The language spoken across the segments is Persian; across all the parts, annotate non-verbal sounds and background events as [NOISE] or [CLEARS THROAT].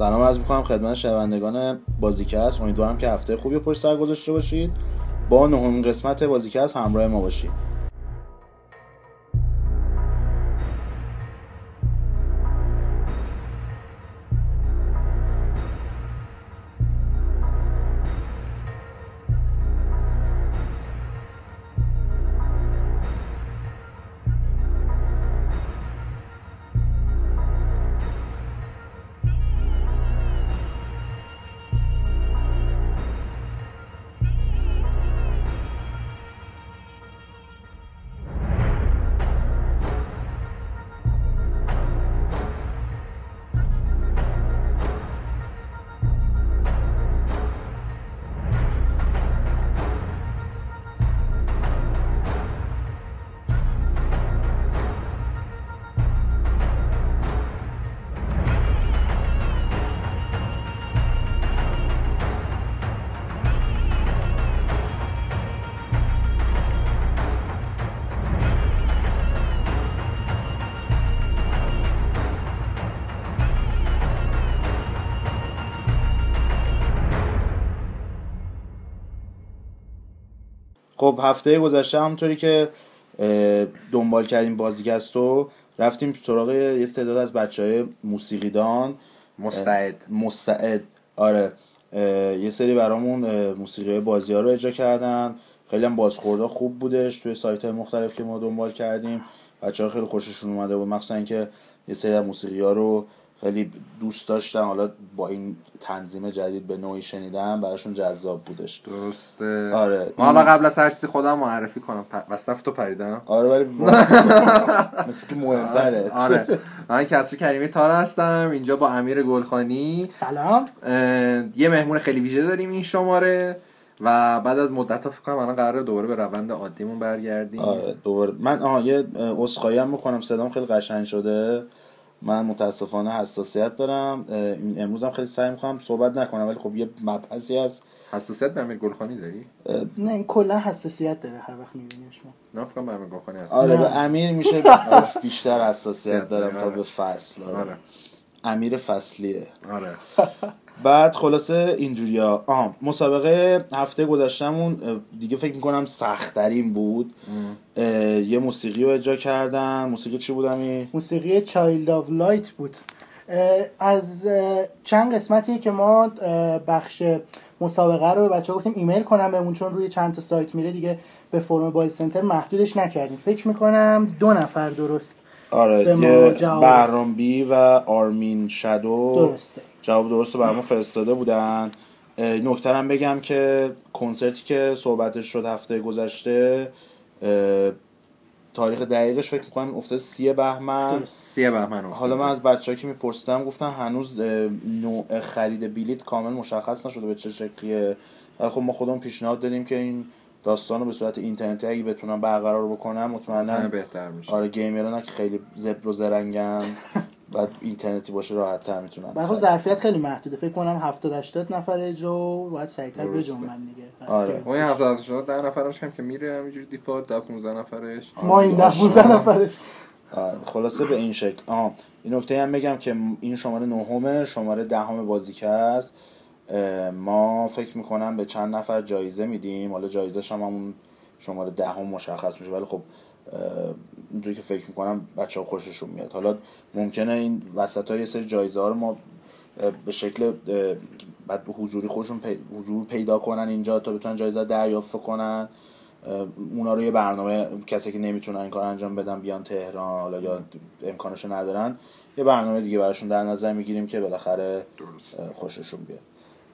سلام عرض می‌کنم خدمت شنوندگان بازیکست. امیدوارم که هفته خوبی پشت سر گذاشته باشید. با نهمین قسمت بازیکست همراه ما باشید. خب هفته گذشته همونطوری که دنبال کردیم بازیکست رو رفتیم سراغ یه تعداد از بچه های موسیقیدان مستعد. مستعد. آره. یه سری برامون موسیقی بازی ها رو اجرا کردن. خیلی هم بازخورده خوب بودش توی سایت های مختلف که ما دنبال کردیم. بچه ها خیلی خوششون اومده بود. مخصوصا اینکه یه سری از موسیقی ها رو خیلی دوست داشتن حالا با این تنظیم جدید به نوعی شنیدم براشون جذاب بودش. درسته. آره. ما حالا قبل از هر چیزی خودم معرفی کنم. پ... وسط تو پریدم؟ آره ولی [LAUGHS] مثل که مهمتره. آره. من کسر کریمی تار هستم. اینجا با امیر گلخانی. سلام. یه مهمون خیلی ویژه داریم این شماره و بعد از مدت ها فکر کنم الان قراره دوباره به روند عادیمون برگردیم. آره دوباره. من آها یه عذرخواهی هم می‌کنم. صدام خیلی قشنگ شده. من متاسفانه حساسیت دارم. امروز هم خیلی سعی می‌کنم صحبت نکنم ولی خب یه مبحثی هست. حساسیت به امیر گلخانی داری؟ نه این کلا حساسیت داره هر وقت میبینیش ما نه به امیر گلخانی هست آره به امیر میشه بیشتر حساسیت دارم تا به فصل آره. آره. امیر فصلیه. آره. [LAUGHS] بعد خلاصه اینجوریا آها مسابقه هفته گذشتمون دیگه فکر می‌کنم سختترین بود. یه موسیقی رو اجرا کردن. موسیقی چی بود امی؟ موسیقی Child of Light بود. از چند قسمتیه که ما بخش مسابقه رو به بچه گفتیم ایمیل کنم بهمون چون روی چند تا سایت میره دیگه به فرم بایل سنتر محدودش نکردیم. فکر می‌کنم دو نفر درست آره یه بی و آرمین شادو. درسته. جواب درست رو برامون فرستاده بودن. نکته هم بگم که کنسرتی که صحبتش شد هفته گذشته تاریخ دقیقش فکر می‌کنم افتاد سی بهمن. سی بهمن حالا من از بچه که میپرسیدم گفتن هنوز نوع خرید بلیت کامل مشخص نشده به چه شکلیه. ولی خب ما خودمون پیشنهاد دادیم که این داستان رو به صورت اینترنتی اگه بتونم برقرار بکنم مطمئنا بهتر میشه. آره گیمران که خیلی زبر و زرنگن. [LAUGHS] بعد اینترنتی باشه راحت تر می‌تونن بعد خب ظرفیت خیلی محدوده. فکر کنم 70 80 نفر اجرا باید سریعتر بجنبن دیگه. آره. اون 70 80 10 نفرش هم که میره همینجوری دیفالت 10 15 نفرش. ما این 10 15 نفرش. آره. خلاصه به این شکل. آها این نکته هم بگم که این شماره نهمه شماره دهم بازیکه است ما فکر می‌کنم به چند نفر جایزه میدیم. حالا جایزه هم همون شماره دهم مشخص میشه. ولی خب اینطوری که فکر می‌کنم بچه ها خوششون میاد. حالا ممکنه این وسط های سری جایزه ها رو ما به شکل بعد حضوری خودشون حضور پیدا کنن اینجا تا بتونن جایزه دریافت کنن. اونا رو یه برنامه کسی که نمی‌تونن این کار انجام بدن بیان تهران حالا یا امکانشو ندارن یه برنامه دیگه براشون در نظر می‌گیریم که بالاخره خوششون بیاد.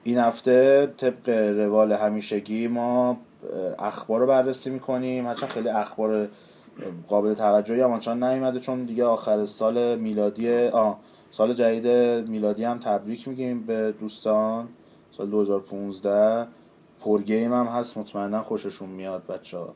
این هفته طبق روال همیشگی ما اخبار رو بررسی می‌کنیم. هرچند خیلی اخبار قابل توجهی هم چون نیومده چون دیگه آخر سال میلادی آه سال جدید میلادی هم تبریک میگیم به دوستان. سال 2015 پر game هم هست مطمئنا خوششون میاد بچه ها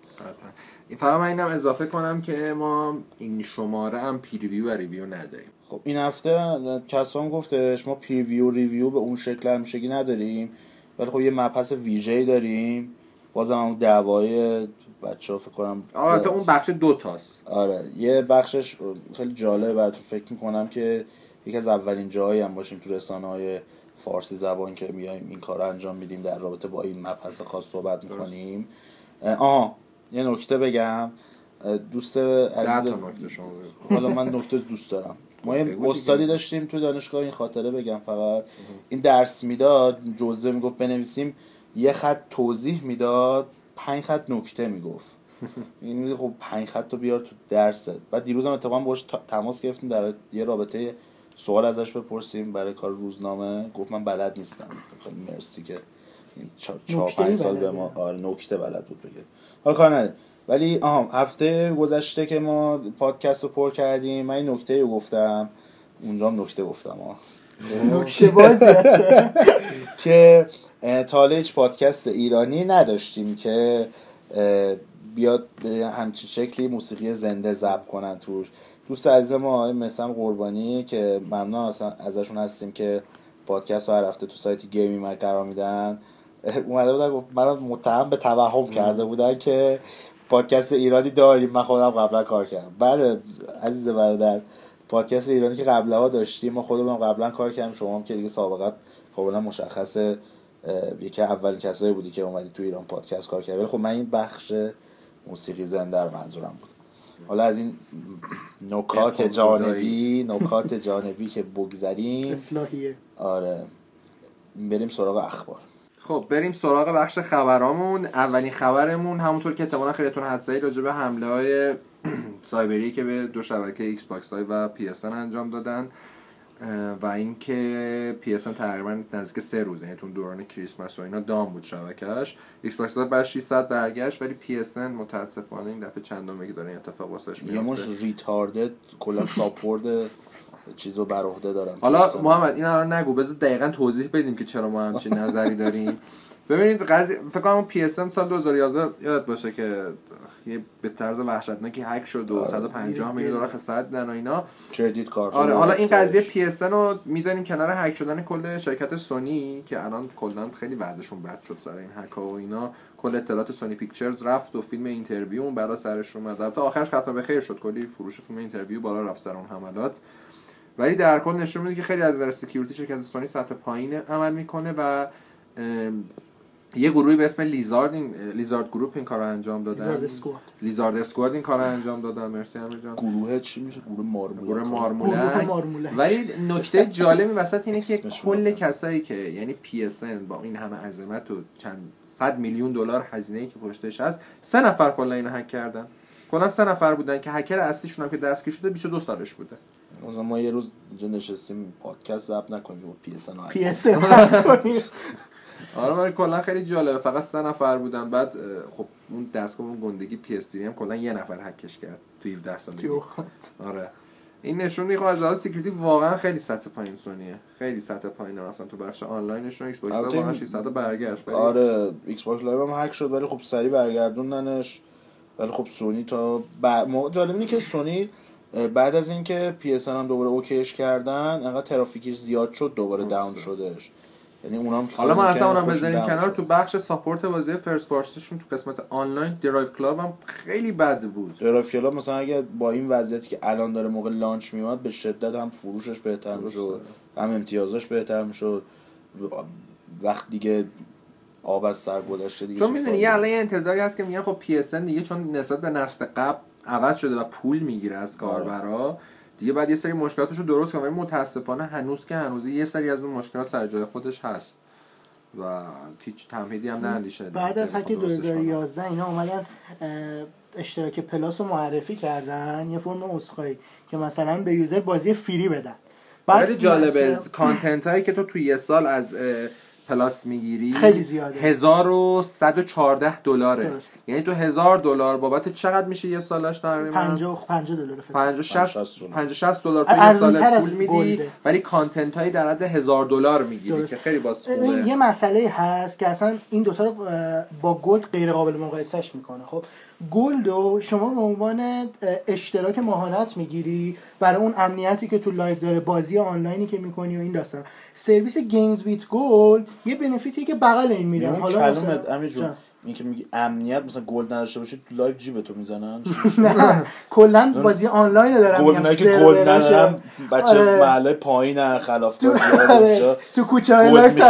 فقط من اینم اضافه کنم که ما این شماره هم preview و review نداریم. خب این هفته کسان گفتش ما preview review به اون شکل همیشگی نداریم ولی خب یه مبحث ویژه‌ای داریم. بازم اون دعوای بچه ها فکر کنم آره تا اون بخش دو تاست. آره یه بخشش خیلی جالبه براتون. فکر می‌کنم که یکی از اولین جایی هم باشیم تو رسانه های فارسی زبان که میایم این کار رو انجام میدیم در رابطه با این مبحث خاص صحبت می‌کنیم. آها یه نکته بگم. دوست عزیز. حالا من نکته دوست دارم. ما یه استادی. داشتیم تو دانشگاه این خاطره بگم فقط. این درس می‌داد جزوه می‌گفت بنویسیم یه خط توضیح می‌داد پنج خط نکته می‌گفت. این خب پنج خط رو بیار تو درست بعد دیروز هم اتفاقا باش تماس گرفتیم در یه رابطه سوال ازش بپرسیم برای کار روزنامه. گفت من بلد نیستم. خیلی مرسی که این چهار پنج سال. به ما آره نکته بلد بود بگه. حالا کار نداره ولی آها هفته گذشته که ما پادکست رو پر کردیم من این نکته رو گفتم. اونجا هم نکته گفتم ها نکته بازی [LAUGHS] که تا حالا هیچ پادکست ایرانی نداشتیم که بیاد به همچین شکلی موسیقی زنده ضبط کنن توش. دوست عزیز ما آقای قربانی که ممنون اصلا ازشون هستیم که پادکست رو هر هفته تو سایت گیمی من قرار میدن. اومده بودن گفت من متهم به توهم کرده بودن که پادکست ایرانی داریم. من خودم قبلا کار کردم. بله عزیز برادر پادکست ایرانی که قبلا داشتیم ما خودمون قبلا کار کردیم. شما هم که دیگه سابقت کاملا مشخصه. یکی اولین کسایی بودی که اومدی تو ایران پادکست کار کردی. ولی خب من این بخش موسیقی زنده رو منظورم بود. حالا از این نکات. جانبی نکات جانبی که بگذریم. اصلاحیه. آره. بریم سراغ اخبار. خب بریم سراغ بخش خبرامون. اولین خبرمون همونطور که احتمالا خیلیتون حدس زدید راجع به حمله های [CLEARS THROAT] سایبری که به دو شبکه Xbox Live و PSN انجام دادن. و اینکه PSN تقریبا نزدیک سه روز یعنی تو دوران کریسمس و اینا down بود شبکهش ایکس باکس بعد 600 برگشت ولی PSN متاسفانه این دفعه چندم که داره این اتفاق واسش یه مش میفته retarded کلا support چیزو بر عهده دارن حالا. محمد این رو نگو بذار دقیقا توضیح بدیم که چرا ما همچین نظری داریم. [LAUGHS] ببینید قضیه فکر کنم PSN سال 2011 یاد باشه که یه به طرز وحشتناکی هک شد و آره. 150 میلیون دلار خسارت دیدن و اینا. credit card آره حالا این. قضیه PSN رو می‌ذاریم کنار هک شدن کل شرکت سونی که الان کلا خیلی وضعشون بد شد سر این هک و اینا. کل اطلاعات Sony Pictures رفت و فیلم Interview اون بلا سرش اومد. البته آخرش ختم به خیر شد. کلی فروش فیلم Interview بالا رفت سر اون حملات. ولی در کل نشون میده که خیلی از نظر security شرکت سونی سطح پایین عمل می‌کنه و ام، یه گروهی به اسم Lizard این Lizard Group این کار رو انجام دادن. Lizard Squad. Lizard Squad این کار رو انجام دادن. مرسی امیر جان گروه چی میشه؟ گروه مارمولک. گروه گروه مارمولک. مارمولک. ولی نکته جالبی وسط اینه که کل. کسایی که یعنی PSN با این همه عظمت و چند صد میلیون دلار هزینه ای که پشتش هست سه نفر کلا اینو هک کردن. کلا سه نفر بودن که هکر اصلیشون هم که دستگیر شده 22 سالش بوده. ما یه روز اینجا نشستیم پادکست ضبط نکنیم و PSN PSN آره ولی کلا خیلی جالبه. فقط سه نفر بودن. بعد خب اون دستگاه اون گندگی PS هم کلا یه نفر هکش کرد تو 17 سالگی. آره. این نشون خب از لحاظ security واقعا خیلی سطح پایین سونیه. خیلی سطح پایینه مثلا تو بخش آنلاینشون Xbox واقعا این- 600 برگشت. آره X box Live هم هک شد ولی خب سریع برگردوندنش. ولی خب سونی تا بر... ما- جالب اینه که سونی بعد از اینکه PSN هم دوباره OK ش کردن انقدر ترافیکش زیاد شد دوباره. down شدش یعنی اونام حالا ما اصلا اونم بذاریم کنار. تو بخش support بازی first party شون تو قسمت آنلاین Driveclub هم خیلی بد بود. Driveclub مثلا اگه با این وضعیتی که الان داره موقع launch میاد به شدت هم فروشش بهتر می‌شد هم امتیازش بهتر می‌شد. وقت دیگه آب از سر گذشته دیگه چون می‌دونی؟ یه الان یه انتظاری هست که میگن خب PSN دیگه چون نسبت به نسل قبل عوض شده و پول می‌گیره از کاربرا. دیگه بعد یه سری مشکلاتش رو درست کنه ولی متاسفانه هنوز که هنوز یه سری از اون مشکلات سر جای خودش هست. و هیچ تمهیدی هم نه بعد از هک 2011 اینا اومدن اشتراک Plus رو معرفی کردن. یه فرم عذرخواهی که مثلا به user بازی free بدن. خیلی جالبه content هایی که تو توی یه سال از Plus می‌گیری خیلی زیاده. 1114 دلاره. یعنی تو 1000 دلار بابت چقدر میشه یه سالش تقریبا 50 50 دلار فکر کنم. 50 60 50 دلار. 50 60 دلار تو یه سال پول میدی Gold ه. ولی content هایی در حد 1000 دلار می‌گیری درست. که خیلی باز خوبه یه مسئله هست که اصلا این دوتا رو با Gold غیر قابل مقایسهش می‌کنه خب Gold رو شما به عنوان اشتراک ماهانت می‌گیری برای اون امنیتی که تو Live داره بازی آنلاینی که می‌کنی و این داستان. سرویس Games with Gold یه benefit ی که بغل این میدن اون حالا مثلا-. اینکه میگی امنیت مثلا Gold نداشته باشه تو Live جیبتو می‌زنن [LAUGHS] نه کلا بازی آنلاین دارم Gold نه که Gold. ندارم بچه آره. محله پایین خلاف تو آره. تو کوچه های Live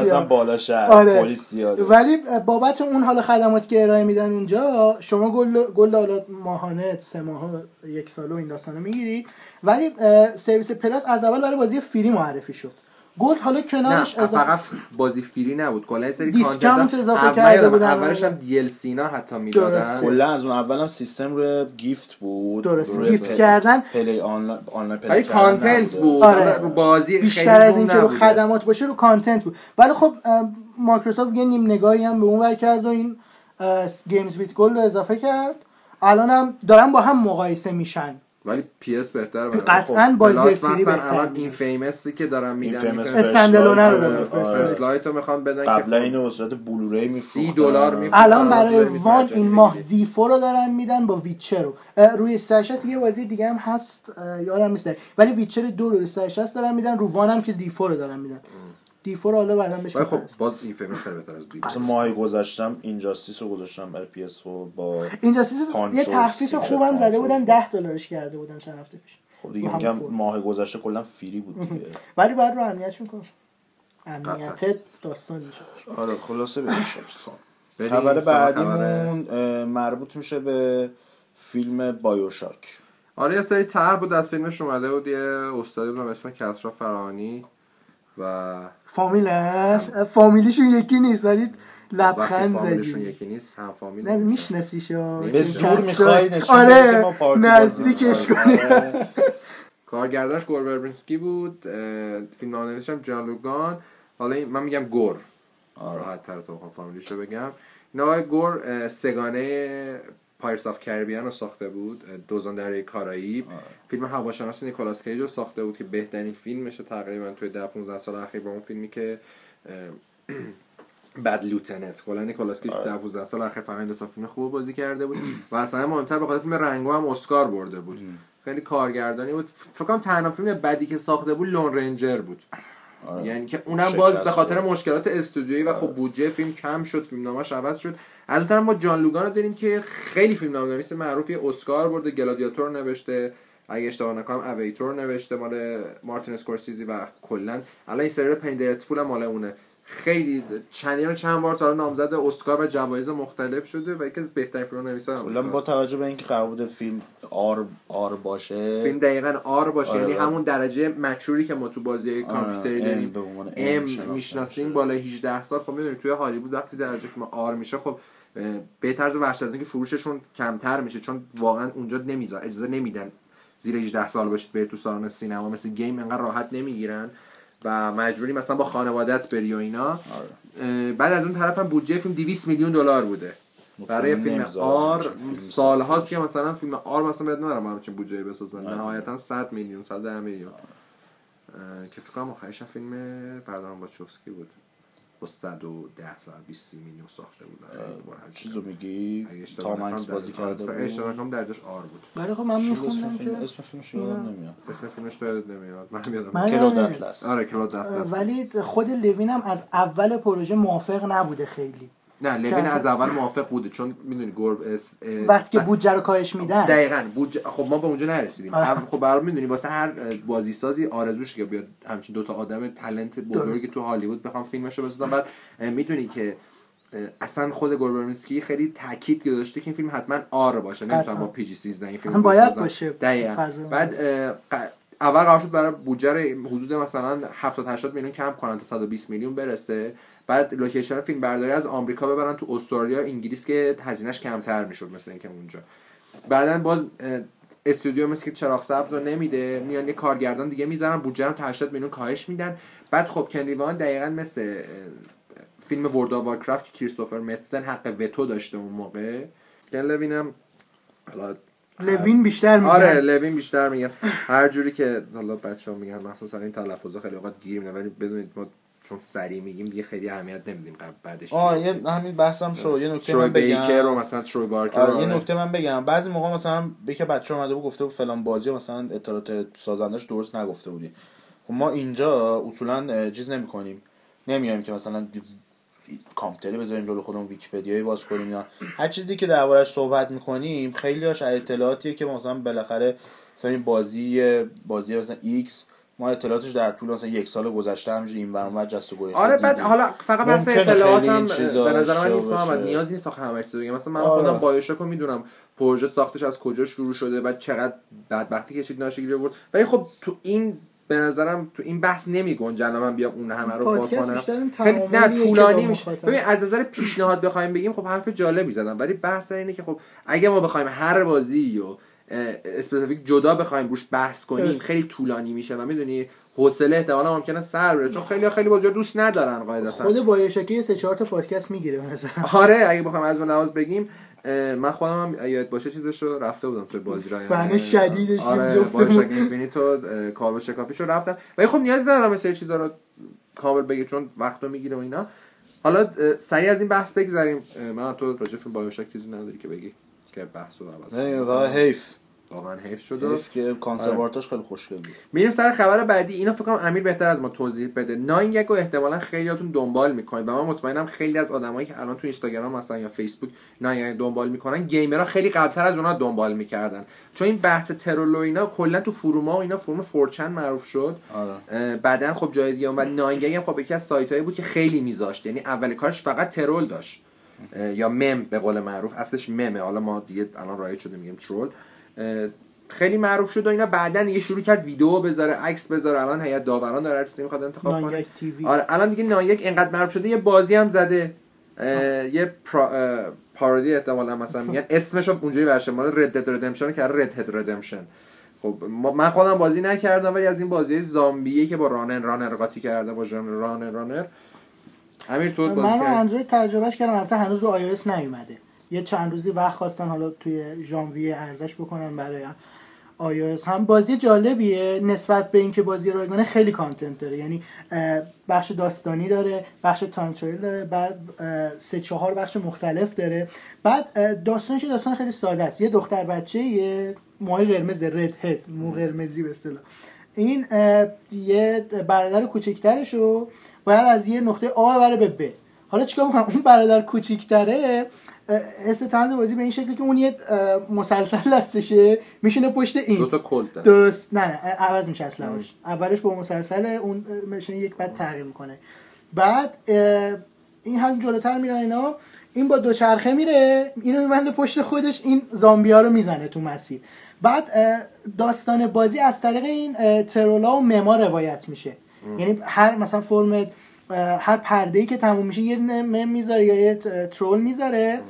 مثلا. بالا شهر آره. پلیس زیاده ولی بابت اون حالا خدماتی که ارائه میدن اونجا شما Gold Gold حالا ماهانه سه ماه یک ساله و این داستانا می‌گیری ولی سرویس Plus از اول برای بازی free معرفی شد Gold حالا نه کنارش اضافه- فقط بازی free نبود کلا یه سری discount content اضافه اول- کرده بودن. اولش هم DLC اینا حتی می‌دادن. کلا از اون اول هم سیستم روی gift بود درست gift کردن play آنلاین آنلاین play کردن content. بود آره. رو بازی بیشتر خیلی از اینکه رو. خدمات باشه رو کانتنت بود ولی خب مایکروسافت یه نیم نگاهی هم به اون ور کرد و این گیمز بیت گل رو اضافه کرد الان هم دارن با هم مقایسه میشن ولی پی اس بهتره قطعا بازی پلاس فری الان بود. این فیمسی که دارن میدن این فیمس این استندالونه رو لایت، فرست آره. لایت رو می‌خوان بدن قبلا که اینو به صورت بلوری سی میفروختن دلار می‌فروختن. الان آره، برای وان می‌ترجمه این ماه. دیفو رو دارن میدن با ویچر رو روی سشس یه بازی دیگه هم هست یادم نیست ولی ویچر دو رو روی سشس دارن میدن رو وان هم که دیفو رو دارن میدن دیفو رو حالا بعدا بهش ولی خب. باز این فیمس خیلی بهتر از دیگه مثلا ماهی گذاشتم اینجاستیس رو گذاشتم برای پی اس با اینجا چیز- پانچو، یه تخفیف خوبم زده. بودن 10 دلارش کرده بودن چند هفته پیش. خب دیگه میگم. ماه گذشته کلا فری بود دیگه. [LAUGHS] ولی باید رو امنیتشون کن. امنیت داستان میشه. آره خلاصه بشه بریم خبر بعدیمون مربوط میشه به فیلم بایوشاک. آره یه سری تر بود از فیلمش اومده بود یه استادی بود به اسم کسرا فرانی. و فامیلن فامیلیشون یکی نیست ولی وقتی لبخند فامیلشون زدی یکی نیست هم فامیل نه میشن. میشناسیشو به زور می‌خوای نشون آره نزدیکش. کنی آره. [LAUGHS] کارگردانش گور بربرنسکی بود فیلم نامنویسش هم جان لوگان حالا من میگم گور آره. راحت تر تو بخوام فامیلیش رو بگم این آقای گور سه‌گانه Pirates of the Caribbean رو ساخته بود دزدان دریای کارائیب. فیلم هواشناس نیکولاس کیج رو ساخته بود که بهترین فیلمشه تقریبا توی 10 15 سال اخیر با اون فیلمی که Bad Lieutenant [CLEARS THROAT] کلا نیکولاس کیج 10 15 سال اخیر فقط این دو تا فیلم خوب بازی کرده بود. و اصلا مهمتر به خاطر فیلم Rango هم اسکار برده بود. خیلی کارگردانی بود. فکر کنم تنها فیلم بدی که ساخته بود Lone Ranger بود. آره. یعنی که اونم باز به خاطر. مشکلات استودیویی و خب بودجه فیلم کم شد فیلم نامش عوض شد. از اون ما جان لوگان رو داریم که خیلی فیلم نام نویس معروفی اسکار برده گلادیاتور نوشته اگه اشتباه نکنم Aviator نوشته مال مارتین اسکورسیزی و کلا. الان این سریال Penny Dreadful هم مال اونه. خیلی چندین چند بار تا نامزد اسکار و جوایز مختلف شده و یکی از بهترین فیلم نویسا کلا با توجه به اینکه قرار بوده فیلم R R باشه. فیلم دقیقا آر باشه آره، یعنی آره. همون درجه مچوری که ما تو بازی کامپیوتری M داریم. ام شناخته می‌شناسیم. بالا 18 سال. خب می‌دونید توی هالیوود وقتی درجه فیلم آر میشه خب به طرز وحشتناکی که فروششون کمتر میشه چون واقعا اونجا نمیذار اجازه نمیدن زیر 18 سال باشید برید تو سالن سینما مثل گیم انقدر راحت نمی‌گیرن و مجبوری مثلا با خانوادت بری و اینا. آره. بعد از اون طرف هم بودجه فیلم 200 میلیون دلار بوده. برای فیلم آر سال هاست که مثلا فیلم آر مثلا بهت ندارم همچین بودجه بسازن. آره. نهایتا 100 میلیون 110 میلیون. اه، که فکر کنم آخرش فیلم بردارم با چوسکی بود. با 110 120 میلیون ساخته بود. خیلی پرهزینه. چیزو میگی؟ تام هنگس بازی در- آره، کرده بود. نکنم درجش آر بود. ولی خب من میخوندم اسم فیلم که اسم فیلمش یادم نمیاد. اسم فیلمش تو یادت نمیاد. من یادم من- کلود. اطلس. آره کلود دفترس ولی خود لوین هم از اول پروژه موافق نبوده خیلی. نه لوین از اول موافق بوده چون می‌دونی گرب اس- وقتی که بودجه رو کاهش میدن دقیقا بودجه خب ما به اونجا نرسیدیم خب برام می‌دونی واسه هر بازی سازی آرزوش که بیاد همچین دوتا آدم talent بزرگی. تو هالیوود بخوام فیلمشو بسازن بعد می‌دونی که اصلا خود گور وربینسکی خیلی تاکید گذاشته که این فیلم حتما R باشه نمی‌تونم. با PG 13 این فیلم باید بسازن. باشه دقیقاً. بعد اول قرار شد برای بودجه حدود مثلا 70 80 میلیون کم کنن تا 120 میلیون برسه. بعد لوکیشن فیلم برداری از آمریکا ببرن تو استرالیا انگلیس که هزینهش کمتر می‌شد مثل اینکه اونجا. بعدا باز استودیو مثل که چراغ سبز رو نمیده میان یه کارگردان دیگه می‌ذارن بودجه رو تا 80 میلیون کاهش میدن. بعد خب کن لوین دقیقا مثل فیلم World of Warcraft که کریستوفر متزن حق وتو داشته اون موقع. کن لوینم حالا لوین بیشتر میگن. آره لوین بیشتر میگن. هر جوری که حالا بچه ها میگن مخصوصا این تلفظا خیلی اوقات گیر میده ولی بدونید ما چون سریع میگیم دیگه خیلی اهمیت نمیدیم قبل بعدش. آه یه همین بحثم شو یه نکته من بگم. بیکر و مثلا تروی بارکر آره رو یه آره. نکته من بگم. بعضی موقع مثلا یکی بچه اومده بود گفته بود فلان بازی مثلا اطلاعات سازندش درست نگفته بودی. خب ما اینجا اصولا چیز نمی کنیم نمیایم که مثلا کامپیوتری بذاریم جلو خودمون ویکی‌پدیایی باز کنیم یا هر چیزی که دربارش صحبت می‌کنیم خیلی هاش اطلاعاتیه که مثلا بالاخره مثلا این بازی بازی مثلا ایکس ما اطلاعاتش در طول مثلا یک سال گذشته همینجوری این ور جست و گریخته آره بعد. حالا فقط بحث ممکنه اطلاعات خیلی این هم به نظر من نیست محمد. نیازی نیست آخه همه چیز بگم مثلا من آره. خودم بایوشاک رو می‌دونم پروژه ساختش از کجا شروع شده و چقدر بدبختی کشید ناشکری بود ولی خب تو این به نظرم تو این بحث نمی گنجه الان من بیام اون همه رو باز کنم. خیلی نه طولانی میشه. ببین از نظر پیشنهاد بخوایم بگیم خب حرف جالبی زدم ولی بحث اینه که خب اگه ما بخوایم هر بازی و specific جدا بخوایم روش بحث کنیم. خیلی طولانی میشه و می‌دونی حوصله احتمالا ممکنه سر بره چون خیلی خیلی بازی دوست ندارن قاعدتا. خود بایوشاکی سه چهار تا پادکست می‌گیره نظرم. آره اگه بخوام از اون لحاظ بگیم من خودم هم یاد باشه چیزش رو رفته بودم توی بازی را فن شدیدش آره و اه، کالبد شکافیش رو رفتم. ولی خب نیاز ندارم مثل چیزا رو کامل بگی چون وقت رو می‌گیره و اینا. حالا سریع از این بحث بگذریم. اه، من تو راجع به بایوشاک چیزی نداری که بگی که بحث رو عوض نه حیف. واقعا حیف شد و که کانسرواتاش خیلی خوشگل بود. میریم سر خبر بعدی. اینو فکر کنم امیر بهتر از ما توضیح بده. ناین یک رو احتمالا خیلیاتون دنبال می‌کنید و من مطمئنم خیلی از آدمایی که الان تو اینستاگرام مثلا یا فیسبوک ناین یک دنبال می‌کنن گیمرها خیلی قبلتر از اونها دنبال می‌کردن. چون این بحث ترول و اینا کلا تو فروما و اینا فروم فورچن معروف شد. آره. بعدا خب جای دیگه اومد. ناین هم خب یکی از سایت بود که خیلی میذاشت. یعنی اول کارش فقط ترول داشت. یا مم به قول معروف. اصلش ممه. حالا ما دیگه الان رایج شده میگیم ترول. خیلی معروف شد و اینا. بعدا دیگه شروع کرد ویدیو بذاره عکس بذاره. الان هیئت داوران داره چیزی می‌خواد انتخاب کنه. آره الان دیگه نایک اینقدر معروف شده. یه بازی هم زده. یه پارودی احتمالا مثلا میگن. اسمش رو اونجوری برشه مال رد دد ردمشن که رد هد ردمشن خب من خودم بازی نکردم ولی از این بازی زامبیه که با رانر رانر قاطی کرده با ژانر رانر رانر. امیر تو بازی من اندروید تجربهش کردم. البته هنوز رو iOS نیومده. یه چند روزی وقت خواستن حالا توی ژانویه ارزش بکنن برای iOS هم بازی جالبیه نسبت به اینکه بازی رایگانه خیلی content داره. یعنی بخش داستانی داره بخش time trial داره بعد سه چهار بخش مختلف داره. بعد داستانش داستان خیلی ساده است. یه دختر بچه یه موهای قرمز red head مو قرمزی به اصطلاح. این یه برادر کوچکترش رو باید از یه نقطه آ ببره به ب. حالا چیکار می‌کنم اون برادر کوچیکتره حس طنز بازی به این شکلی که اون یه مسلسل دستشه میشینه پشت این. دو تا کلت دست. درست. نه نه عوض میشه اصلا اولش با مسلسل اون اه، میشینه یک بعد تغییر می‌کنه. بعد این هم جلوتر میره اینا. این با دوچرخه میره اینو میبنده پشت خودش این زامبیا رو می‌زنه تو مسیر. بعد داستان بازی از طریق این troll ا و مما روایت میشه. یعنی هر مثلا فرم هر پرده ای که تموم میشه یه مم می‌ذاره یا یه troll می‌ذاره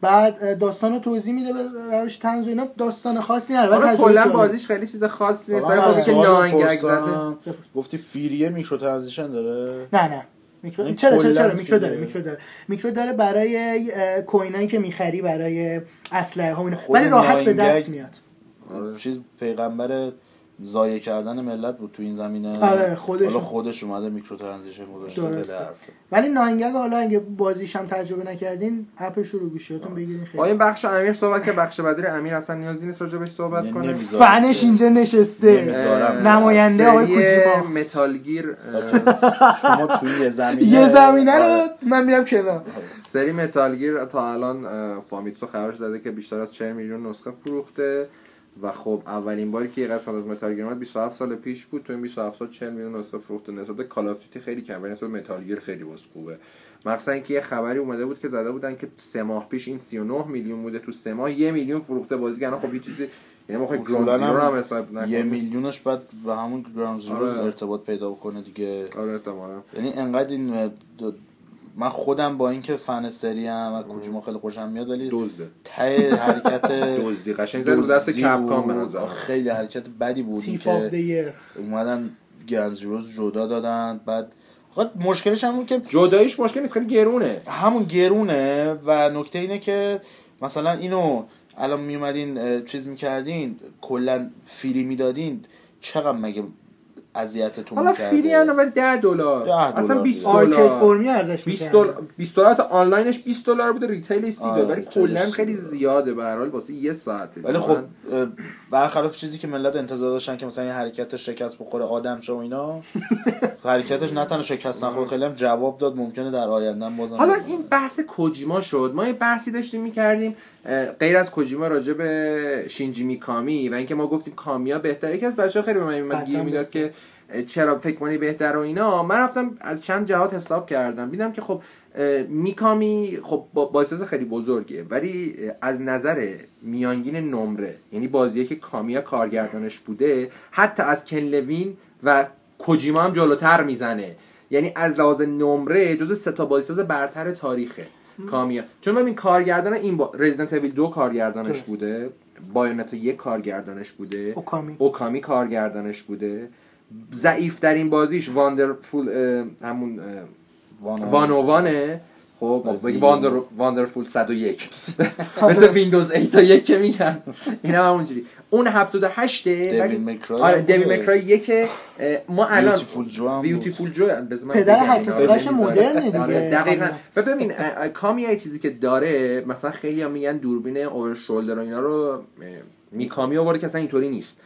بعد داستان رو توضیح میده به روش طنز و اینا داستان خاصی نداره ولی تجربه کلا. بازیش خیلی چیز خاصی نیست ولی واقعا خب که سوال 9GAG بپرسم. زده گفتی free ئه micro transaction داره نه نه میکرو این چرا چرا چرا میکرو داره. میکرو داره میکرو داره برای کوینایی که می‌خری برای اسلحه ها. خود ولی راحت به دست میاد آره. چیز پیغمبر ضایع کردن ملت بود تو این زمینه آره، خودش. حالا خودش اومده میکرو ترانزیشن گذاشته ولی ناینگگ حالا اگه بازیش هم تجربه نکردین اپش رو گوشیاتون بگیرین خیلی این بخش امیر صحبت که بخش بعدی رو امیر اصلا نیازی نیست راجع بهش صحبت نه، کنه. فنش اینجا نشسته. نماینده آقای سری کوجیما. متالگیر شما توی یه زمینه یه زمینه رو آره. من میرم کنار سری متالگیر تا الان فامیتسو خبرش زده که بیشتر از 40 میلیون نسخه فروخته و خب اولین باری که یه قسمت از متالگیر اومد 27 سال پیش بود. تو این 27 سال 40 میلیون نسخه فروخته نسبت کال آف دیوتی خیلی کم ولی نسبت به متالگیر خیلی باز خوبه. مخصوصا اینکه یه خبری اومده بود که زده بودن که سه ماه پیش این 39 میلیون بوده تو سه ماه یه میلیون فروخته بازی که الان خب یه چیزی یعنی ما اصولاً Ground Zero هم حساب یه نکنیم میلیونش بعد به همون Ground Zero آره. ارتباط پیدا بکنه دیگه. آره احتمالاً. یعنی انقدر این من خودم با اینکه فن سری هم و کوجیما خیلی خوشم میاد ولی دزده ته حرکت [LAUGHS] دزدی قشنگ زد دست کپکام به. نظر. خیلی حرکت بدی بود که اومدن گرنزیروز جدا دادن بعد مشکلش هم بود که جداییش مشکل نیست خیلی گرونه همون گرونه و نکته اینه که مثلا اینو الان میومدین چیز می‌کردین کلا فری می‌دادین چقدر مگه اذیتتون حالا. فری هم ولی 10 دلار 10 اصلا دلار 20 دیگه. آرکید دلار فرمی ارزش 20 می‌کنه. دلار 20 دلار تا آنلاینش 20 دلار بوده ریتیلش 30 آره، دلار ولی ریتیلش کلا 30 خیلی. زیاده به هر حال واسه یه ساعته ولی خب برخلاف چیزی که ملت انتظار داشتن که مثلا این حرکتش شکست بخوره آدم شه و اینا [LAUGHS] حرکتش نه تنها شکست نخوره خیلی هم جواب داد ممکنه در آینده هم بازم حالا این بحث کوجیما شد ما یه بحثی داشتیم می‌کردیم غیر از کوجیما راجع به شینجی میکامی و اینکه ما گفتیم کامیا بهتره یکی از بچه‌ها خیلی به من گیر می‌داد. که چرا فکر کنی بهتر و اینا. من رفتم از چند جهات حساب کردم. دیدم که خب میکامی خب با خیلی بزرگه ولی از نظر میانگین نمره یعنی بازیه که کامیا کارگردانش بوده حتی از کنلوین و کوجیما هم جلوتر می‌زنه. یعنی از لحاظ نمره جز سه تا بازیساز برتر تاریخه کامیا چون ببین کارگردان این با رزیدنت اویل دو کارگردانش درست. بوده بایونتا یک کارگردانش بوده اوکامی. اوکامی کارگردانش بوده. ضعیف در این بازیش واندرفول همون وانوانه خب آره، بگی. واندر واندرفول 101 [LAUGHS] مثل ویندوز 8 تا یک که میگن این هم همونجوری اون 78 دیوید مکرای آره بوده. مکرای یک اه، ما الان بیوتیفول جو پدر بگم هک اینا رو اسلش بمیزنم. مدرنه دیگه. آره دقیقاً. و ببین یه چیزی که داره مثلا خیلی هم میگن دوربین اوور شولدر و اینا رو میکامی آورده که اصلا اینطوری نیست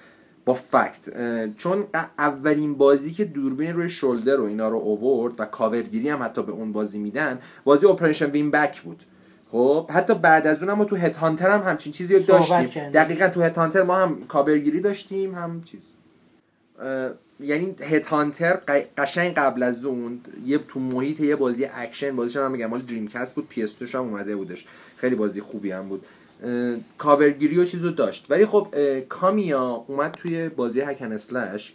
با فکت چون اولین بازی که دوربین روی شولدر و اینا رو اوورد و کاورگیری هم حتی به اون بازی میدن بازی اپریشن وین بک بود. خب حتی بعد از اونم ما تو هد هانتر هم همچین چیزی رو داشتیم. دقیقا تو هد هانتر ما هم کاورگیری داشتیم هم چیز. یعنی Headhunter قشنگ قبل از اون یه تو محیط یه بازی اکشن بازیش هم میگم مال دریم کست بود پی هم اومده بودش. خیلی بازی خوبی هم بود. کاورگیری و چیزو داشت. ولی خب کامیا اومد توی بازی hack and slash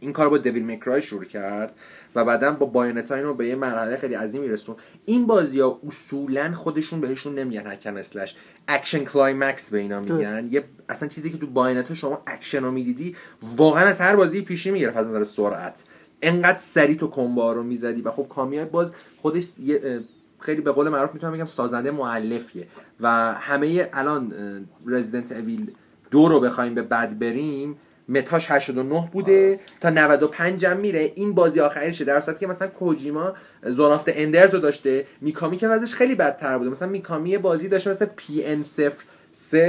این کار با Devil May Cry شروع کرد و بعدا با بایونتا اینو به یه مرحله خیلی عظیمی رسوند این بازی ها اصولا خودشون بهشون نمیگن hack and slash اکشن climax به اینا میگن. یه اصلا چیزی که تو بایونتا شما اکشن رو می‌دیدی واقعا از هر بازی پیشی می‌گرفت از نظر سرعت. انقدر سریع تو combo ها رو می‌زدی. و خب کامیا باز خودش یه خیلی به قول معروف می‌تونم بگم سازنده مولفیه و همه الان Resident Evil دو رو بخوایم به بعد بریم meta ش 89 بوده تا 95 هم میره. این بازی آخریشه در صورتی که مثلا کوجیما Zone of the Enders رو داشته. میکامی که وضعش خیلی بدتر بوده. مثلا میکامی بازی داشته مثلا P.N.03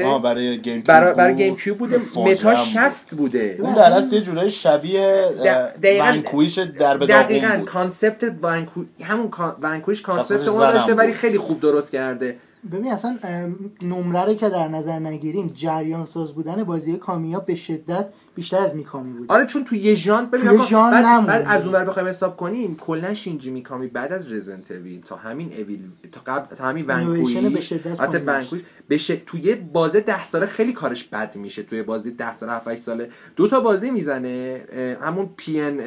آه برای GameCube برای بود. برای GameCube بوده بود. 60 بوده اون در اصل یه جورای شبیه Vanquish در به دقیقا concept Vanqui... همون Vanquish concept اون داشته ولی. خیلی خوب درست کرده ببین اصلا نمره رو که در نظر نگیریم جریان ساز بودن بازی کامیا به شدت بیشتر از میکامی بود آره چون تو یه ژانر ببین توی آقا، ژانر بعد. بعد از اونور بخوایم حساب کنیم کلا شینجی میکامی بعد از Resident Evil تا همین Evil تا قبل تا همین ونکویش به شدت حتی ونکویش بشه توی بازه ده ساله خیلی کارش بد میشه توی بازی ده ساله 7 ساله. دو تا بازی می‌زنه همون پی ان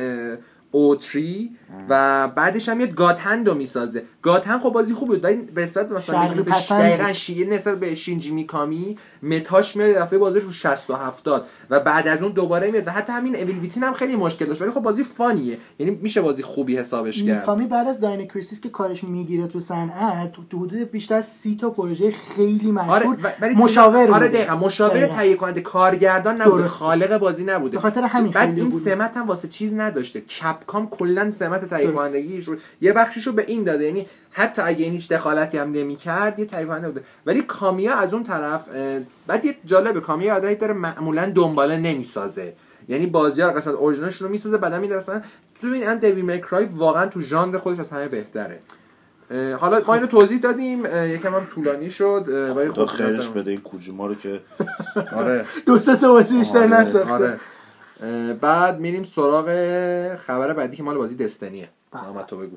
او 3 و بعدش هم میاد گاتهند رو می‌سازه. گاتهند خب بازی خوب بود. ولی به نسبت مثلا دقیقاً. شیه نسبت به شینجی میکامی متاش میاد دفعه بازیش رو 60 و 70 و بعد از اون دوباره میاد. و حتی همین اویل ویتین هم خیلی مشکل داشت. ولی خب بازی فانیه. یعنی میشه بازی خوبی حسابش کرد. میکامی بعد از داین کریسیس که کارش می‌گیره تو صنعت تو حدود بیشتر از سی تا پروژه خیلی آره مشهور. ولی مشاور آره. دقیقا. مشاور. تهیه کننده کارگردان نبوده. درسته. خالق بازی نبوده. به خاطر همین بعد این. سمت هم واسه چیز نداشته. کپکام کلا سمت تهیه درست. کنندگیش رو یه بخشیشو به این داده یعنی حتی اگه این هیچ دخالتی هم نمی‌کرد یه تهیه کننده بوده. ولی کامیا از اون طرف بعد یه جالبه کامیا عادتی داره معمولا دنباله نمی‌سازه. یعنی بازی ها قسمت اورجینالش رو می‌سازه بعدا مثلا تو ببین ان Devil May Cry واقعا تو ژانر خودش از همه بهتره. حالا ما اینو توضیح دادیم. یکم هم طولانی شد ولی خب خیرش بده این کوجیما رو که آره. دو سه تا بازی بیشتر آره، نساخته. آره. بعد میریم سراغ خبر بعدی که مال بازی Destiny ه. بله. محمد تو بگو.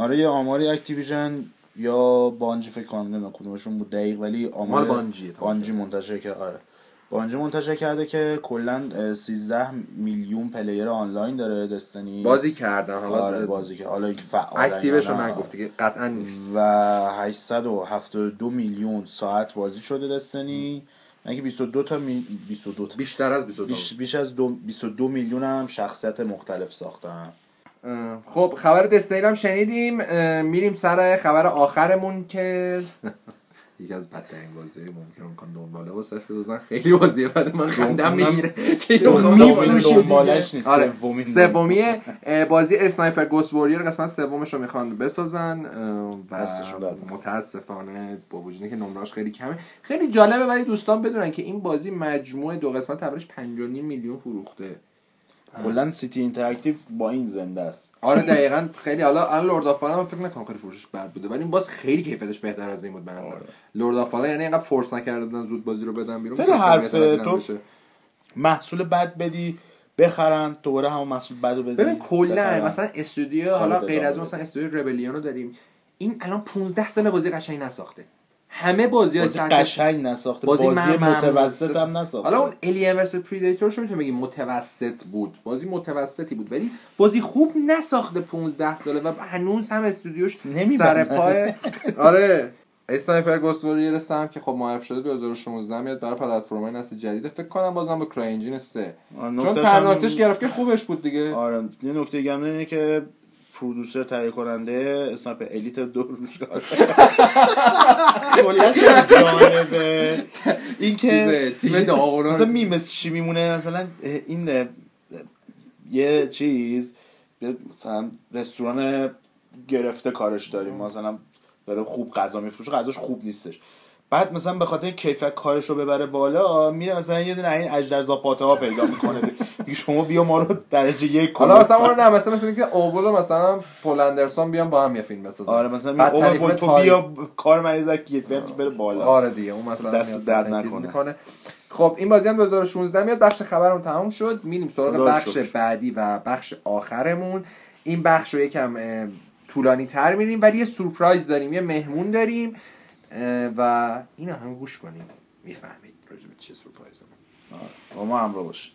آره یه آماری Activision یا بانجی فکر کنم نمی‌دونم کدومشون بود دقیق ولی آمار مال Bungie ه. Bungie منتشر کرد آره. بانجی منتشر کرده که کلا اه، 13 میلیون player آنلاین داره Destiny. بازی کردن حالا آره بازی که حالا اینکه فعال active ش رو نگفتی که قطعا نیست. و 872 میلیون ساعت بازی شده Destiny. اینکه 22 تا می... 22 تا. بیشتر از 22 بیش, بیش از دو... 22 میلیون هم شخصیت مختلف ساختن. اه، خب خبر Destiny رو هم شنیدیم میریم سر خبر آخرمون که [LAUGHS] یکی از بدترین بازی ممکن می‌خوان دنباله واسش بذارن خیلی بازیه بعد من خندم می‌گیره. که دنبالش نیست. آره. سومی بازی Sniper Ghost Warrior قسمت سومش رو می‌خوان بسازن و. متاسفانه با وجود اینکه نمراش خیلی کمه. خیلی جالبه ولی دوستان بدونن که این بازی مجموعه دو قسمت اولش 5.5 میلیون فروخته. کلا City Interactive با این زنده است. آره دقیقا. خیلی حالا الان Lords of the Fallen من فکر نکنم خیلی فروشش بد بوده ولی این باز خیلی کیفیتش بهتر از این بود به نظر آره. Lords of یعنی اینقدر force نکرده بودن زود بازی رو بدن بیرون خیلی هم تو-. محصول بد بدی بخرن دوباره همون محصول بد رو بدی ببین کلا. مثلا استودیو حالا غیر از مثلا استودیو Rebellion رو داریم. این الان 15 سال بازی قشنگ نساخته. همه بازی های سطح قشنگ نساخته. بازی بازی, متوسط هم نساخته. حالا اون Alien vs Predator شو می‌تونیم بگیم متوسط بود. بازی متوسطی بود ولی بازی خوب نساخته 15 ساله و هنوز هم استودیوش. سر پای [LAUGHS] آره. اسنایپر گوست واریر سم که خب معرف شده 2016 میاد برای پلتفرم‌های نسل جدید. فکر کنم بازم با کرای 3 آره، چون نکتهش ترناتش هم- گرفت که خوبش بود دیگه. آره یه نکته هم اینه که پرودوسر تهیه کننده اسنایپر الیت دو روش کار کلا جالبه. این که تیم داغونا. مثلا می مثل چی میمونه؟ مثلا این یه چیز مثلا رستوران گرفته کارش داریم. مثلا داره خوب غذا میفروشه. غذاش خوب نیستش. بعد مثلا به خاطر کیفیت کارش رو ببره بالا میره مثلا یه دونه این اجدر زاپاته ها پیدا می‌کنه. میگه شما بیا ما رو درجه یک کن حالا مثلا اون نه مثلا مثلا اینکه اوبل و مثلا پول اندرسون بیان با هم یه فیلم بسازن. آره مثلا اوه تو بیا کار مریض کیفیتش بره بالا. آره دیگه اون مثلا دست درد نکنه. خب این بازی هم 2016 میاد بخش خبرمون تموم شد. میریم سراغ بخش. بعدی و بخش آخرمون. این بخش رو یکم طولانی تر میریم ولی یه سورپرایز داریم یه مهمون داریم. و اینو هم گوش کنید. می‌فهمید راجع به چه سورپرایزه با ما همراه باشید.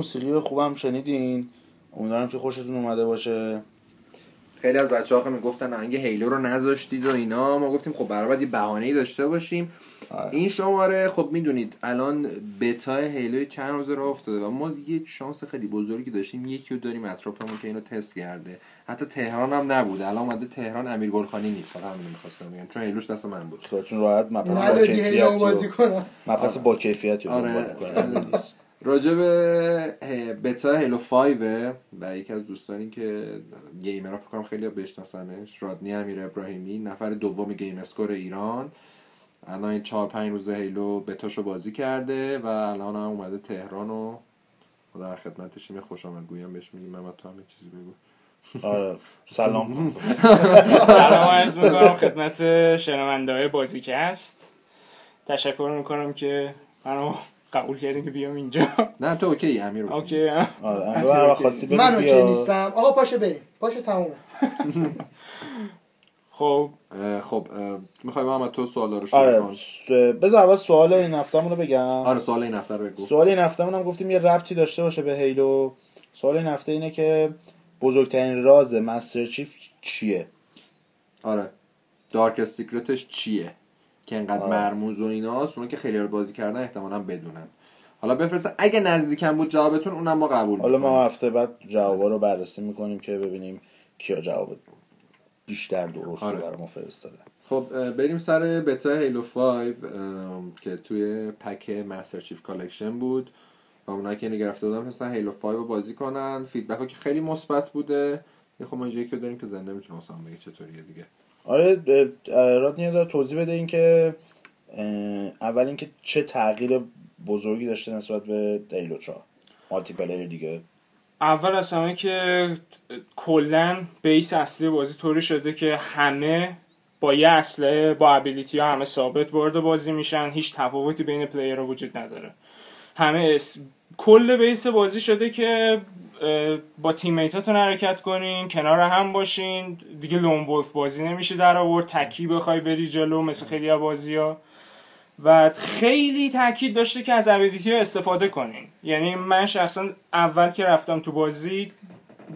موسیقی خوبم شنیدین. امیدوارم که خوشتون اومده باشه. خیلی از بچه ها می‌گفتن آهنگ هیلو رو نذاشتید و اینا. ما گفتیم خب برای باید یه بهانه‌ای داشته باشیم. آره. این شماره خب می‌دونید الان بتا هیلو چند روزه راه افتاده و ما یه شانس خیلی بزرگی داشتیم. یکی رو داریم اطرافمون که اینو تست کرده. حتی تهران هم نبود الان اومده تهران امیر گلخانی نیست. فقط همین می‌خواستم بگم. چون هیلوش دست من بود. خیلیتون راحت مپس با کیفیتی کنم. مپس با کیفیتی رو آره. راجع به بتا هیلو 5 و یکی از دوستانی که گیمرها فکر کنم خیلی بشناسنش رادنی امیر ابراهیمی نفر دوم گیم اسکور ایران. الان این چهار پنج روز هیلو بتاشو بازی کرده و الان هم اومده تهران و ما در خدمتشیم یه خوش آمدگویی هم بهش میگیم. محمد تو هم یه چیزی بگو. آره سلام. سلام عرض می‌کنم خدمت شنونده های بازیکست تشکر می‌کنم که منو قبول کردین که بیام اینجا. نه تو OK امیر OK. آره خواستی بگو من OK. نیستم. آقا باشه بریم. باشه تمومه. [LAUGHS] خب. خب می‌خوای محمد تو سوالا رو شروع آره کن س- بذار اول سوال این هفتمون رو بگم. آره سوال این هفته رو بگو. سوال این هفتمون هم گفتیم یه ربطی داشته باشه به Halo. سوال این هفته اینه که بزرگترین راز Master Chief چیه؟ آره. dark secret ش چیه؟ که انقدر. مرموز و ایناست اون که خیلی رو بازی کردن احتمالا بدونن حالا بفرستن اگه نزدیکم بود جوابتون اونم ما قبول حالا. ما هفته بعد جوابا رو بررسی می‌کنیم که ببینیم کیا جواب بیشتر درست آره. برای ما فرستاده خب بریم سر beta Halo 5 ام، که توی pack Master Chief Collection بود و اونایی که اینو گرفته بودن مثلا Halo 5 رو بازی کنن feedback ها که خیلی مثبت بوده یه خب ما که داریم که زنده می‌تونه واسه هم بگه چطوریه دیگه آره راد نیاز توضیح بده این که اول اینکه چه تغییر بزرگی داشته نسبت به Halo 4 multiplayer دیگه. اول از همه که کلا base اصلی بازی طوری شده که همه با یه اسلحه با ability ها همه ثابت وارد بازی میشن هیچ تفاوتی بین player وجود نداره. همه اس... کل بیس بازی شده که با تیمیتاتون حرکت کنین کنار هم باشین. دیگه لون بازی نمیشه در آورد. تکی بخوای بری جلو مثل خیلی از بازی ها و خیلی تاکید داشته که از ابیلیتی ها استفاده کنین. یعنی من شخصا اول که رفتم تو بازی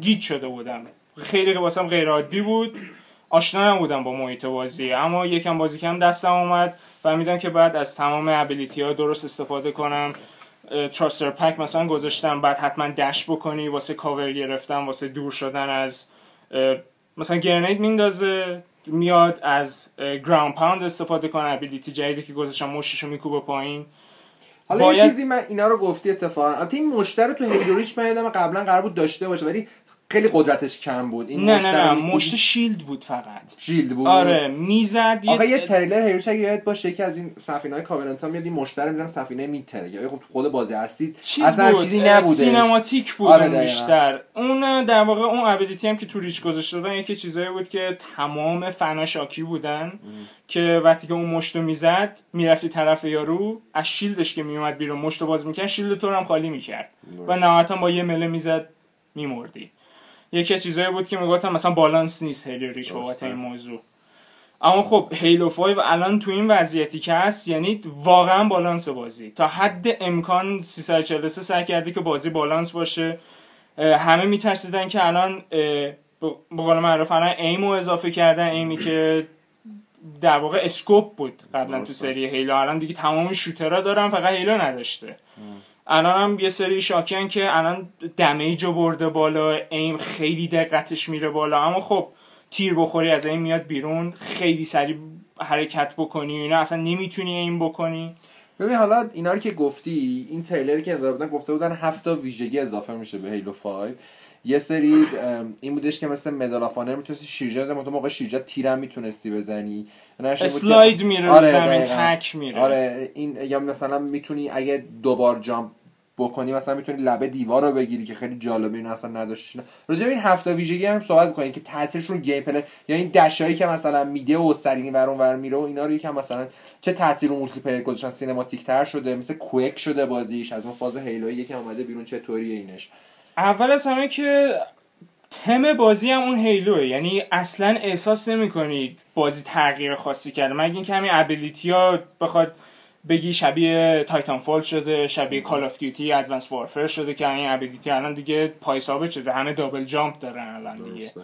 گیت شده بودم. خیلی واسم غیر عادی بود. آشنا نبودم با محیط بازی. اما یکم بازی کم دستم اومد می‌دونم که بعد از تمام ابیلیتی ها درست استفاده کنم. تراستر پک مثلا گذاشتم بعد حتما دش بکنی واسه کاور گرفتن واسه دور شدن از مثلا گرنید میندازه میاد از گراوند پاوند استفاده کنه ابیلیتی جدیدی که گذاشتم مشتشو میکوبه پایین. حالا یه باید- چیزی من اینا رو گفتی اتفاقا البته این مشتر تو هیلو ریچ من یادم قبلا قرار بود داشته باشه ولی خیلی قدرتش کم بود. این نه نه نه مشت شیلد بود فقط. شیلد بود. آره می‌زد آخه یه تریلر هیروش اگه یادت باشه یکی از این سفینه‌های کاورنت ها میاد این مشتر می‌ذارن سفینه میتره. یا خب تو خود بازی هستید. چیز اصلا بود چیزی نبوده. سینماتیک بود آره،. بیشتر. اون در واقع اون ابیلیتی هم که تو ریچ گذاشته دادن یکی چیزایی بود که تمام فنا شاکی بودن که وقتی که اون مشتو می‌زد می‌رفتی طرف یارو از شیلدش که میومد بیرون مشتو باز می‌کرد شیلد تو هم خالی می‌کرد. و نهایتا با یه مله می‌زد میمردی. یکی از چیزایی بود که می‌گفتم مثلا بالانس نیست هیلو ریچ بابت. این موضوع. اما خب هیلو 5 الان تو این وضعیتی که هست یعنی واقعا بالانس بازی. تا حد امکان 343 سعی کرده که بازی بالانس باشه. همه میترسیدن که الان به قول معروف الان ایمو اضافه کردن ایمی که در واقع اسکوپ بود قبلا تو. سری هیلو الان دیگه تمام شوترها دارن فقط هیلو نداشته. الان هم یه سری شاکیان که الان damage رو برده بالا aim خیلی دقتش میره بالا. اما خب تیر بخوری از این میاد بیرون خیلی سریع حرکت بکنی اینا. اصلا نمی‌تونی این بکنی. ببین حالا اینا رو که گفتی این تریلری که داده بودن گفته بودن هفت تا ویژگی اضافه میشه به Halo 5 یه سری این بودش که مثل Medal of Honor می‌تونستی شیرجت مثلا موقع شیرجت تیرم می‌تونستی بزنی. slide میره آره، رو زمین. تک میره. آره این یا مثلا می‌تونی اگه دوبار jump بکنی مثلا می‌تونی لبه دیوار رو بگیری که خیلی جالبه اینو اصلا نداشتی راجع به این هفته ویژگی هم صحبت بکنیم که تاثیرشون gameplay یا این dash ایی که مثلا میده و سری این ور اون ور میره و اینا رو یکم مثلا چه تاثیر رو multiplayer گذاشتن cinematic تر شده مثل quick شده بازیش از اون فاز Halo یی که اومده بیرون چطوریه اینش. اول از همه که تم بازی هم اون Halo ه. یعنی اصلا احساس نمی بازی تغییر خاصی کرده. مگه اینکه همین ability ها بخواد بگی شبیه Titanfall شده شبیه Call of Duty Advanced Warfare شده که این ability الان دیگه پای ثابت شده. همه double jump دارن الان دیگه. درسته.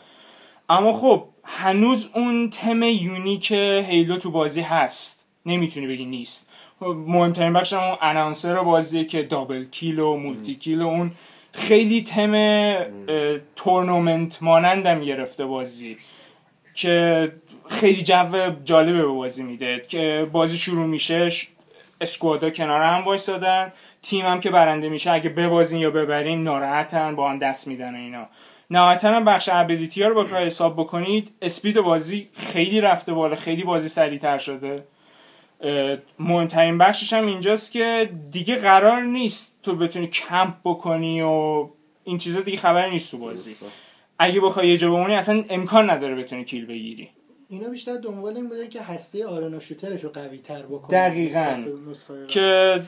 اما خب هنوز اون تم unique Halo تو بازی هست. نمی‌تونی بگی نیست. مهمترین بخش اون announcer بازیه که double kill و multi kill و اون خیلی تم تورنمنت مانندم گرفته بازی که خیلی جو جالبه به بازی میده. که بازی شروع میشه اسکوادا کنار هم وایسادن. تیم هم که برنده میشه اگه ببازین یا ببرین ناراحتن با هم دست میدن اینا. نهایتا هم بخش ابیلیتی ها رو بخوای حساب بکنید. اسپید بازی خیلی رفته بالا خیلی بازی سریعتر شده. مهمترین بخشش هم اینجاست که دیگه قرار نیست تو بتونی کمپ بکنی و این چیزا دیگه خبری نیست تو بازی. اگه بخوای یه جا بمونی اصلا امکان نداره بتونی کیل بگیری. اینا بیشتر دنبال این بوده که هسته آرنا شوترش رو قوی تر بکنه دقیقاً. که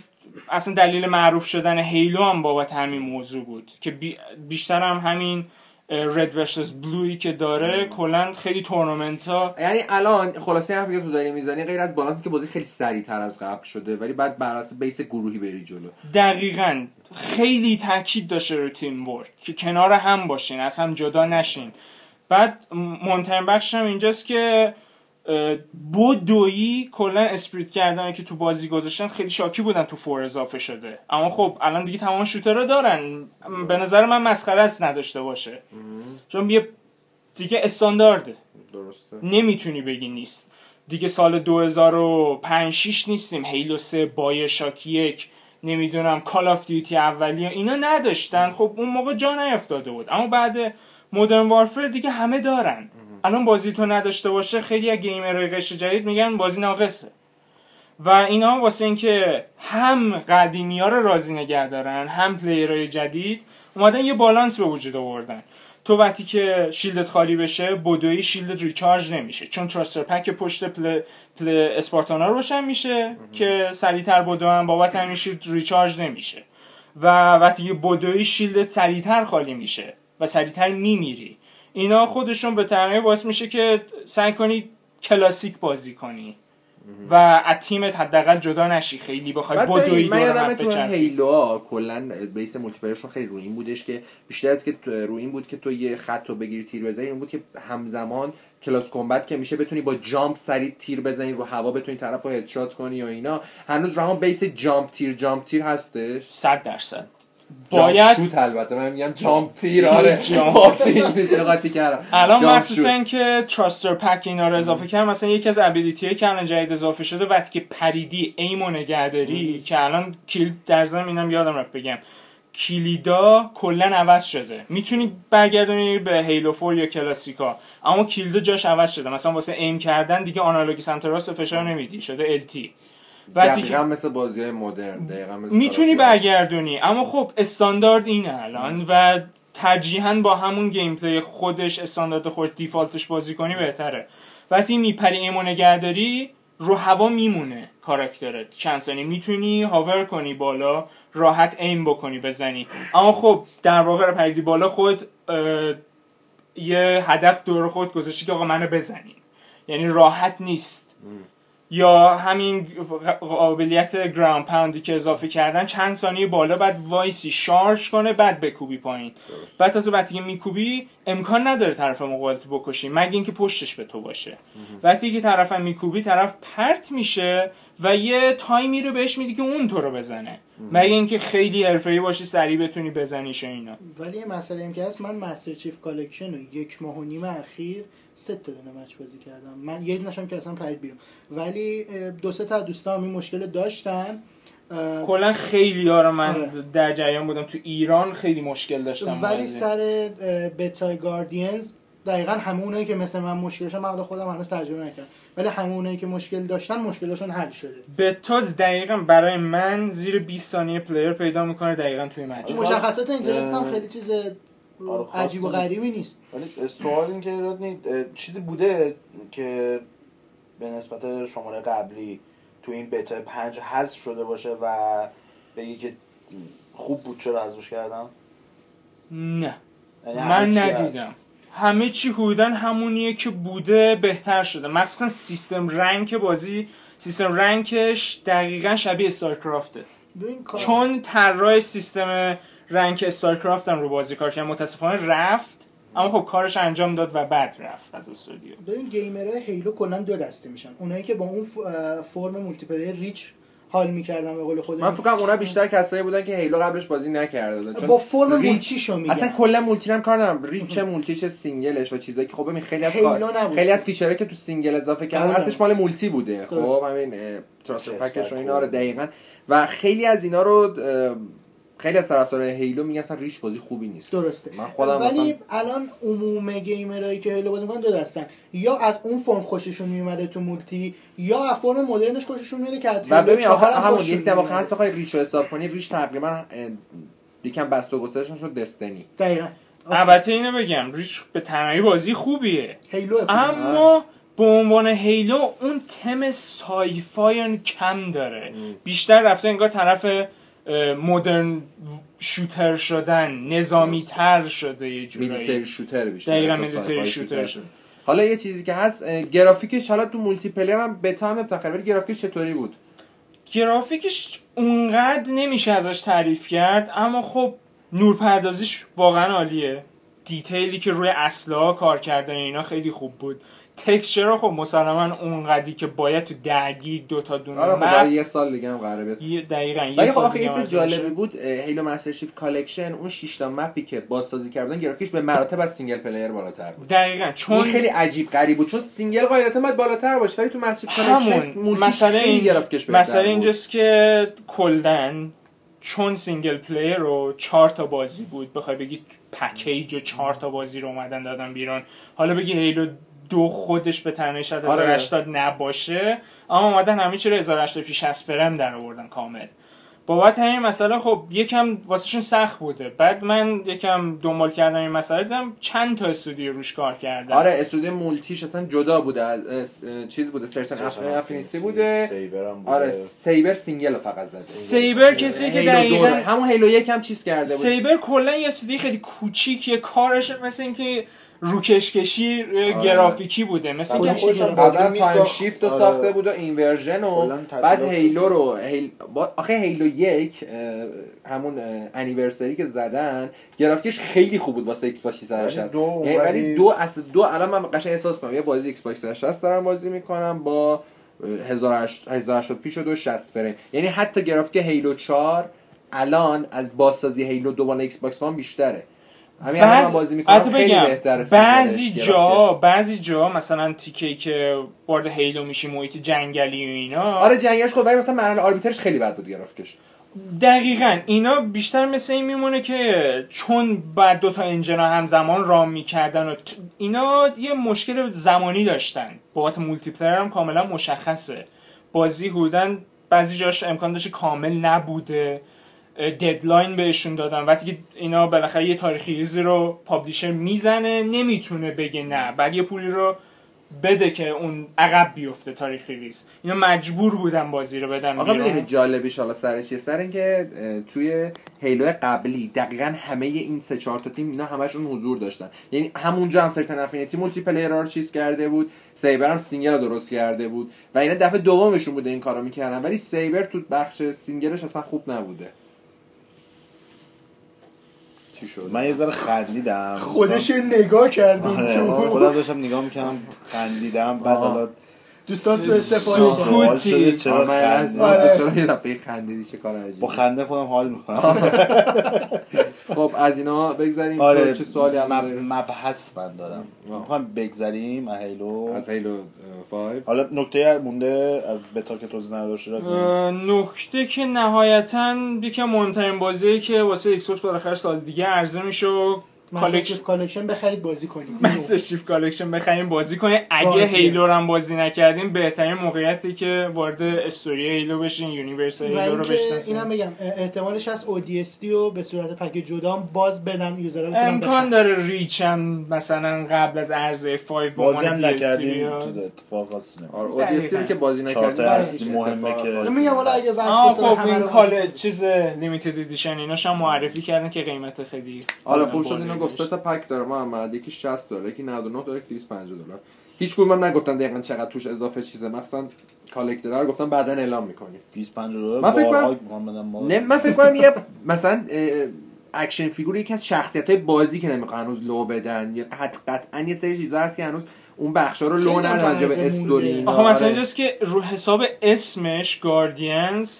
اصلا دلیل معروف شدن هیلو هم بابت همین موضوع بود. که بی- بیشتر هم همین رد ورسس بلوی که داره کلا خیلی تورنمنت ها یعنی الان خلاصه حرفی که تو داری می‌زنی غیر از بالانسی که بازی خیلی سریعتر از قبل شده ولی بعد بر اساس بیس گروهی بری جلو. دقیقا. خیلی تاکید داشته رو تیم ورک که کنار هم باشین از هم جدا نشین. بعد مهمترین بخش هم اینجاست که اه، بدویی کلا اسپریت کردن که تو بازی گذاشتن خیلی شاکی بودن تو فور اضافه شده. اما خب الان دیگه تمام شوتر رو دارن. به نظر من مسخره است نداشته باشه. چون یه دیگه استاندارده. درسته. نمی‌تونی بگی نیست. دیگه سال 2005 6 نیستیم. هیلو 3 بای شاکی یک نمی‌دونم Call of Duty اولی اینا نداشتن. خب اون موقع جا نیفتاده بود. اما بعد Modern Warfare دیگه همه دارن. الان بازی تو نداشته باشه خیلی از gamer قشر جدید میگن بازی ناقصه. و اینا واسه اینکه هم قدیمی ها رو راضی نگه دارن هم player های جدید اومدن یه بالانس به وجود آوردن. تو وقتی که shield ت خالی بشه بدوی shield ت recharge نمیشه چون thruster pack پشت پل, پل Spartan ا روشن میشه که سریعتر بدو هم بابت همین shield recharge نمیشه. و وقتی که بدوی shield ت سریعتر خالی میشه و سریعتر میمیری اینا خودشون به تنهایی باعث میشه که سعی کنی کلاسیک بازی کنی. و از تیمت حداقل جدا نشی. خیلی بخوای بدوی من یادم تو. Halo ها کلا base multiplayer شون خیلی روی این بودش که بیشتر از که روی این بود که تو یه خط رو بگیری تیر بزنی. این بود که همزمان close combat که میشه بتونی با jump سریع تیر بزنی رو هوا بتونی طرف رو headshot کنی و اینا. هنوز رو همون base jump تیر jump تیر هستش؟ صد درصد. jump باید shoot البته. من میگم jump تیر آره. فارسی [LAUGHS] انگلیسی قاطی کردم. الان مخصوصا. که thruster pack اینا رو اضافه کردن مثلا یکی از ability که الان جدید اضافه شده وقتی که پریدی aim و نگهداری که الان کلید در ضمن اینم یادم رفت بگم. کلیدا کلا عوض شده. می‌تونی برگردونی به Halo Four یا کلاسیکا. اما کلیدا جاش عوض شده. مثلا واسه aim کردن دیگه analog ی سمت راست فشار نمیدی. شده که دقیقا مثل بازی های مدرن دقیقا مثل می‌تونی. برگردونی. اما خب استاندارد اینه الان و ترجیحاً با همون gameplay خودش استاندارد خودش default ش بازی کنی بهتره. وقتی میپری aim و نگهداری رو هوا میمونه کاراکترت. چند ثانیه. می‌تونی hover کنی بالا راحت aim بکنی بزنی. اما خب در واقع رو پریدی بالا خود یه هدف دور خود گذاشتی که آقا منو بزنی یعنی راحت نیست. یا همین قابلیت ground pound ی که اضافه کردن چند ثانیه بالا بعد وایسی شارژ کنه بعد بکوبی پایین. بعد تازه وقتی که میکوبی امکان نداره طرف مقابلت بکشی مگه اینکه پشتش به تو باشه. وقتی که طرف میکوبی طرف پرت میشه و یه تایمی رو بهش میدی که اون تو رو بزنه. مگه اینکه خیلی حرفه‌ای باشی سریع بتونی بزنیش و اینا. ولی یه مسئله این که هست من Master Chief Collection رو یک ماه و نیم اخیر سه تا دونه match بازی کردم. من یه دونشم که اصلا پرید بیرون. ولی دو سه تا دوستام این مشکل داشتن. کلا خیلی ها رو من آره. در جریان بودم. تو ایران خیلی مشکل داشتم ولی. سر بتای Guardians دقیقا همه اونایی که مثل من مشکل داشتن من خودم هنوز تجربه نکردم. ولی همه اونایی که مشکل داشتن مشکلشون حل شده. بتاز دقیقا برای من زیر 20 ثانیه پلیر پیدا می‌کنه دقیقا توی مچ مشخصات اینترنت هم خیلی چیز آره، عجیب و نیست. غریبی نیست. ولی سوال این که رادنی اه، چیزی بوده که به نسبت شماره قبلی تو این بتا پنج حذف شده باشه و بگی که خوب بود چرا حذفش کردم؟ نه. یعنی من. ندیدم. همه چی حدودا همونیه که بوده بهتر شده. مخصوصا سیستم رنگ بازی. سیستم rank ش دقیقا شبیه StarCraft ه چون طراح سیستم rank StarCraft هم رو بازی کار کرد متاسفانه رفت اما خب کارش انجام داد و بعد رفت از استودیو. ببین gamer های Halo کلا دو دسته میشن. اونایی که با اون فرم multiplayer Reach حال می‌کردن به قول خودم. من فکر کنم اونا بیشتر کسایی بودن که Halo قبلش بازی نکرده. بودن چون با فرم Reach- multi شو میگن. اصلا کلا multi هم کار ندارم. Reach multi چه single ش و چیزایی که خب ببین خیلی از کار-. خیلی از feature هایی که تو single اضافه کردن آره. اصلش مال multi بوده. خب. همین thruster jet pack ش و اینا رو و- دقیقا. و خیلی از اینا رو خیلی از طرفدارای Halo میگن اصلا Reach بازی خوبی نیست. درسته. من خودم ولی مثلا الان عموم gamer ایی که Halo بازی می‌کنن دو دستن. یا از اون فرم خوششون میومده تو multi یا از فرم مدرنش خوششون میاد که و ببین آخر همون یه واقعا میاد. هست بخوای Reach رو حساب کنی Reach تقریبا یکم بسط و گسترشش شد Destiny. دقیقا. البته اینو بگم Reach به تنهایی بازی خوبیه. Halo اما به عنوان Halo اون تم sci-fi کم داره. بیشتر رفته انگار طرف modern shooter شدن نظامی تر شده یه military جورایی shooter بیشتر دقیقا military shooter شده حالا یه چیزی که هست گرافیکش حالا تو multiplayer هم بتا هم ولی گرافیکش چطوری بود؟ گرافیکش اونقدر نمیشه ازش تعریف کرد اما خب نورپردازیش واقعا عالیه. دیتیلی که روی اصلا کار کردن اینا خیلی خوب بود. تکسچر خب مسلما اونقدری که باید تو درگی دو تا دونه آره خب برای یه سال دیگه هم قراره بیاد یه- دقیقا یه خب سال آخه دیگه جالبی. بود هیلو مستر چیف کالکشن اون 6 تا مپی که بازسازی کردن گرافیکش به مراتب از سینگل پلیر بالاتر بود دقیقا چون خیلی عجیب غریب بود چون سینگل قاعدتا باید بالاتر باشه ولی تو مستر کالکشن همون مولتیش مسئله این گرافیکش بهتر مسئله. اینجاست که کلدن چون single player رو چهار تا بازی بود بخوای بگی package و چهار تا بازی رو اومدن دادن بیرون حالا بگی Halo دو خودش به تنهایی شاید آره. 1080 نباشه. اما اومدن همه چی رو 1080 شصت فریم در آوردن کامل. بابت همین مسئله خب یکم واسهشون سخت بوده. بعد من یکم دنبال کردم این مسئله دیدم چند تا استودیو روش کار کردن. آره استودیو multi ش اصلا جدا بوده. از چیز بوده Certain Affinity بوده. بوده. آره Saber single فقط زده. Saber کسی که دقیقاً همون Halo یک هم چیز کرده بود. Saber کلا یه استودیو خیلی کوچیکیه. کارش مثل اینکه روکشکشی گرافیکی بوده. مثل قبلا بازی Time. Shift رو آره. ساخته بود و Inversion و بعد Halo رو Hal... با... آخه هیلو یک همون anniversary که زدن گرافیکش خیلی خوب بود واسه Xbox 360 ولی دو یعنی ولی دو اصلا دو الان من قشنگ احساس کنم یه بازی Xbox 360 دارم بازی می‌کنم با اه، 1080 p ش و دو 60 فریم. یعنی حتی گرافیک Halo 4 الان از بازسازی Halo دو مال Xbox One بیشتره. همین الان من بازی می‌کنم خیلی بگم، بهتره بعضی جا بعضی جا مثلا تیکه که وارد Halo میشی محیط جنگلی و اینا. آره جنگش خب ولی مثلا مرحله Arbiter ش خیلی بد بود گرافیکش دقیقا اینا بیشتر مثل این میمونه که چون بعد دوتا engine ها همزمان run می‌کردن و اینا یه مشکل زمانی داشتن. بابت multiplayer هم کاملا مشخصه. بازی حدودن بعضی جاش امکان داشت کامل نبوده. deadline بهشون دادن. وقتی که اینا بالاخره یه تاریخ release ی رو publisher می‌زنه نمی‌تونه بگه نه. بعد یه پولی رو بده که اون عقب بیفته تاریخ release. اینا مجبور بودن بازی رو بدن آقا. می‌دونی جالبیش حالا سرش چیه سر اینکه توی Halo قبلی دقیقا همه این سه چهار تا تیم اینا همشون حضور داشتن. یعنی همونجا هم Certain Affinity multiplayer رو چیز کرده بود Saber هم single رو درست کرده بود. و اینا دفعه دومشون بوده این کارو می‌کردن. ولی Saber تو بخش single ش اصلا خوب نبوده. چی شد؟ من یه ذره خندیدم. خودش نگاه کردیم آره، خودم داشتم نگاه می‌کردم خندیدم بعد. حالا دوستان سو استفاده سکوت. کنن. سوال شده چرا آره، من از خندیدم. آره. تو چرا یه دفعه خندیدی چه کار عجیبی با خنده خودم حال می‌کنم [LAUGHS] خب از اینا بگذاریم آره چه سوالی هم؟ مبحث من دارم. می‌خوام بگذریم از هیلو از هیلو 5 حالا نکته مونده از بتا که توضیح اه، نکته که نهایتا از مهمترین بازیه که واسه Xbox بالاخره سال دیگه عرضه میشه collection collection بخرید بازی کنید. Master Chief Collection بخریم بازی کنیم. اگه. Halo رو هم بازی نکردیم بهترین موقعیتی که وارد story Halo بشین universe Halo رو اینکه بشناسیم. اینم بگم احتمالش هست ODST رو به صورت pack جدا باز بدن user ها بتونن امکان. داره Reach هم مثلا قبل از عرضه 5 به بازی هم نکردیم اتفاق خاصی نمیفته. آره رو که بازی نکردیم مهمه که- میگم حالا اگه بسازن خب همه این رو کال چیز limited edition ایناش هم معرفی کردن که قیمت خیلی حالا خوب شد اینو گفت سه تا pack داره محمد یکی 60 دلار یکی 99 دلار یکی 250 دلار هیچ کدوم من نگفتن دقیقا چقدر توش اضافه چیزه مثلا collector رو گفتم بعدا اعلام می‌کنیم 25 دلار من فکر کنم- نه من فکر کنم یه مثلا action figure یکی از شخصیت های بازی که نمی‌خوان هنوز لو بدن یا قطعا یه سری چیزا هست که هنوز اون بخشا رو لو ندن راجع به استوری. آخه مثلا آره. اینجاست که رو حساب اسمش Guardians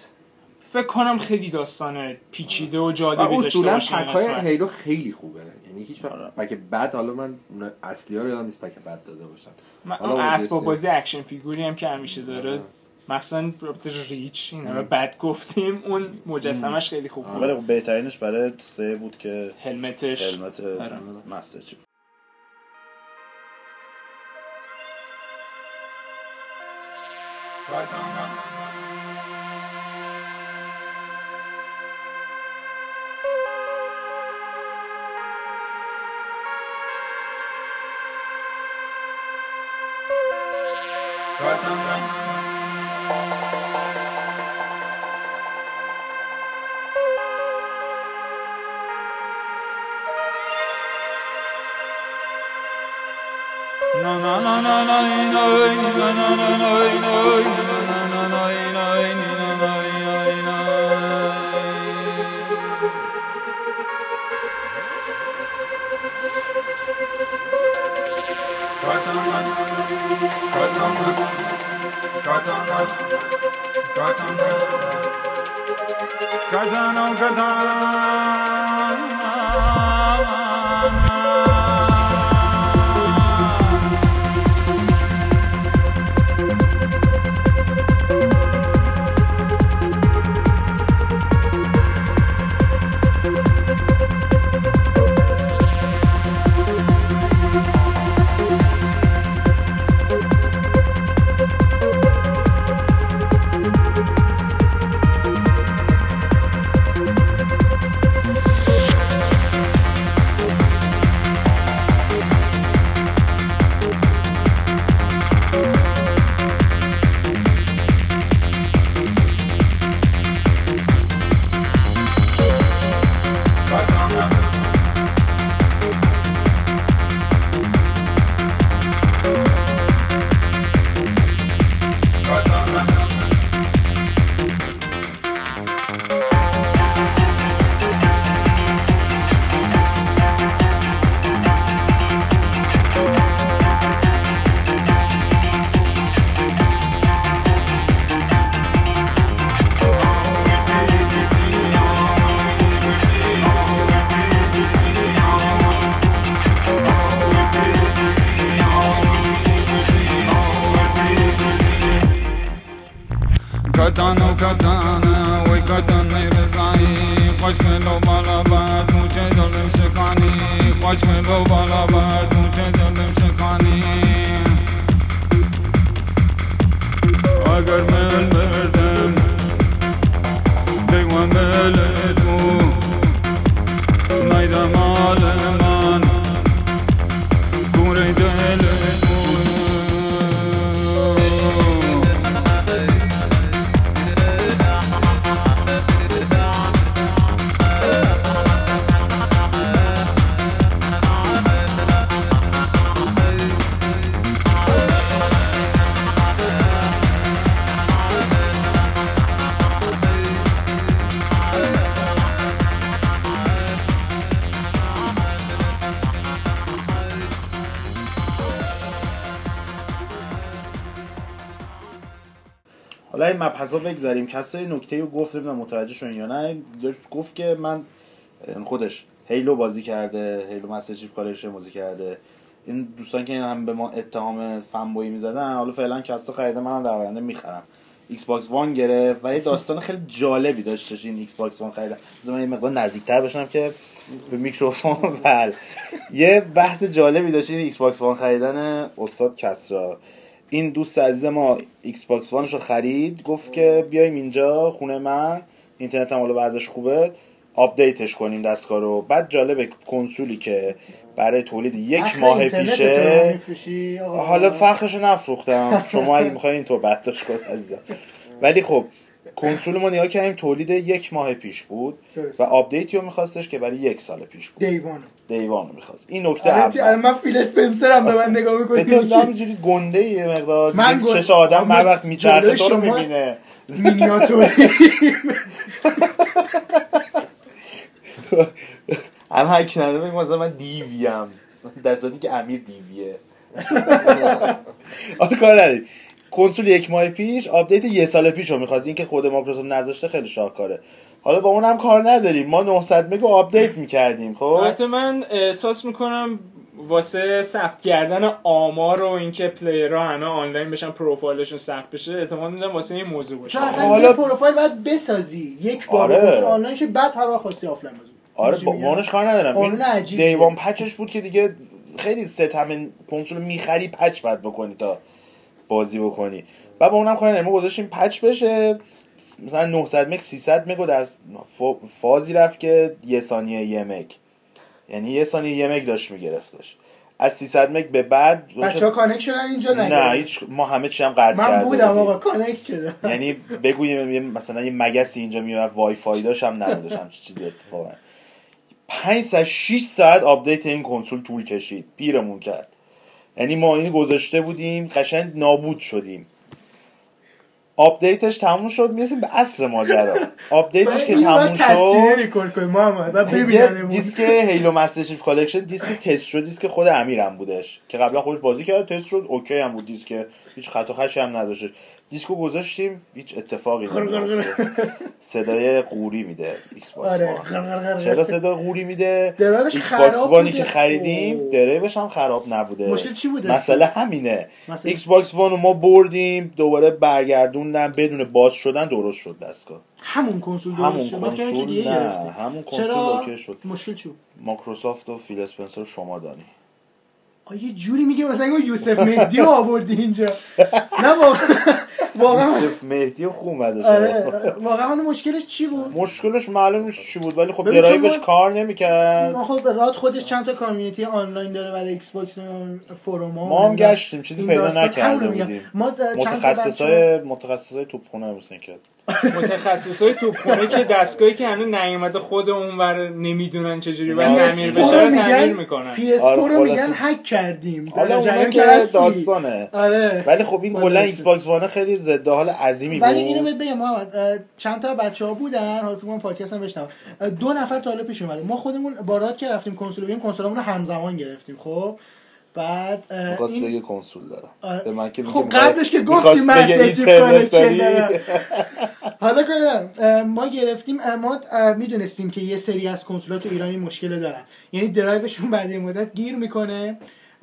فکر کنم خیلی داستان پیچیده و جالبی داشته اصولا باشه این pack های قسمت. Halo خیلی خوبه یعنی هیچ آره. pack بد حالا من اون اصلی ها رو یادم نیست pack بد داده باشن من حالا اسباب. بازی action figure ی هم که همیشه داره آره. مثلا بابت Reach این همه بد گفتیم اون مجسمش خیلی خوب بود ولی خب بهترینش برای سه بود که helmet ش helmet آره. مستر چیف کتانو مبحثا بگذاریم. کسرا نکته رو گفت نمی‌دونم متوجه شدین یا نه گفت که من خودش Halo بازی کرده Halo Master Chief Collection بازی کرده. این دوستان که هم به ما اتهام fanboy ی می‌زدن حالا فعلا کسرا خریده منم در آینده می‌خرم. Xbox One گرفت و یه داستان خیلی جالبی داشتش این Xbox One خریدن من یه مقدار نزدیکتر بشم که به میکروفون [LAUGHS] بله یه بحث جالبی داشت این Xbox One خریدن استاد کسرا. این دوست عزیز ما Xbox One ش رو خرید گفت که بیایم اینجا خونه من اینترنت هم حالا وضعش خوبه آپدیتش کنیم دستگاه رو. بعد جالبه کنسولی که برای تولید یک ماه پیشه؟ حالا فخرشو نفروختم. شما اگه می‌خواین اینطور برداشت کنید عزیزم. ولی خب کنسول ما نگاه کردیم تولید یک ماه پیش بود درست. و آپدیتی رو میخواستش که برای یک سال پیش بود. day one رو می‌خواست. این نکته الان الان اول من Phil Spencer هم به من نگاه به تو می‌کنی همینجوری گنده یه مقدار. من گنده- چش آدم هر وقت میچرخه تو رو می‌بینه. مینیاتوری. هم هر کی نداره بگه مثلا من دیویم در صورتی که امیر دیویه. [LAUGHS] آره کار نداری. کنسول یک ماه پیش آپدیت یه سال پیش رو می‌خواست. این که خود مایکروسافت نذاشته خیلی شاهکاره. حالا با اون هم کار نداریم. ما 900 مگا آپدیت می‌کردیم خب؟ البته من احساس می‌کنم واسه ثبت کردن آمار و اینکه player ها همه آنلاین بشن پروفایلشون ثبت بشه احتمال میدم واسه این موضوع باشه. چون اصلا حالا- یه پروفایل باید بسازی. یک بار آره. آنلاین شه بعد هر وقت خواستی آفلاین بازی آره با؟ مانش کار ندارم. قانون این. day one patch ش بود که دیگه خیلی ستم کنسول می‌خری patch باید بکنی تا بازی بکنی. و با اونم کار نداریم ما گذاشتیم patch بشه. مثلا 900 مگ 300 مگ رو در فا- فازی رفت که یه ثانیه یه مگ یعنی یه ثانیه یه مگ داشت میگرفتش. از 300 مگ به بعد بچه ها connect شدن اینجا نه نگه هیچ ما همه چی هم قطع من کرده بودم. آقا connect شده [LAUGHS] یعنی بگویم یه- مثلا یه مگسی اینجا میاد وای فای داشت هم هم چیزی اتفاقا. 5 ساعت 6 ساعت آپدیت این کنسول طول کشید. پیرمون کرد. یعنی ما اینو گذاشته بودیم قشنگ نابود شدیم. آپدیتش تموم شد می‌رسیم به اصل ماجرا. [LAUGHS] آپدیتش که تموم شد محمد دیسک Halo Master Chief Collection دیسک تست شد دیسک خود امیرم بودش که قبلا خودش بازی کرد تست شد OK هم بود دیسک هیچ خط و خشی هم نداشت دیسکو گذاشتیم هیچ اتفاقی نمیفته صدای قوری میده Xbox آره. چرا صدا قوری میده؟ ایکس خراب باکس وانی. که خریدیم اوه. درایوش هم خراب نبوده. مشکل چی بوده؟ مسئله همینه. مسئله- Xbox One رو ما بردیم دوباره برگردوندن بدون باز شدن درست شد دستگاه. همون کنسول همون درست دیگه کنسول نه. همون کنسول OK شد. مشکل چی بود؟ مایکروسافت و فیل اسپنسر شما دانی. آ، یه جوری میگه مثلا انگار یوسف مهدی رو آوردی اینجا. نه واقعا. واقعا. یوسف مهدی خوب اومده آره. واقعا مشکلش چی بود؟ مشکلش معلوم نیست چی بود ولی خب درایوش کار نمی‌کرد. ما خب راد خودش چند تا community آنلاین داره برای Xbox forum ا ما هم گشتیم چیزی پیدا نکرده. بودیم ما متخصصای متخصصای توپخونه مثل کرد. متخصصای توپخونه که دستگاهی که هنوز نیومده خود اونور نمی‌دونن چجوری باید PS4 تعمیر PS4 بشه رو تعمیر می‌کنن. PS4 آره، رو. میگن هک کردیم. حالا جریان که. داستانه. آره. ولی خب این با کلا ایکس باکس وانه خیلی ضد حال عظیمی بود. ولی اینو بهت بگم محمد چند تا بچه ها بودن؟ حالا تو من پادکست هم بشنم دو نفر تا حالا پیش اومده ما خودمون بارات که رفتیم کنسول بگیم کنسولمون رو همزمان گرفتیم خب؟ بعد می‌خواست این- بگه کنسول دارم آره. به من که خب قبلش که گفتی مسیج کانکشن. دارم حالا. اه، ما گرفتیم اه، ما اه، می‌دونستیم که یه سری از کنسولات تو ایران این مشکل دارن یعنی درایوشون بعد این مدت گیر می‌کنه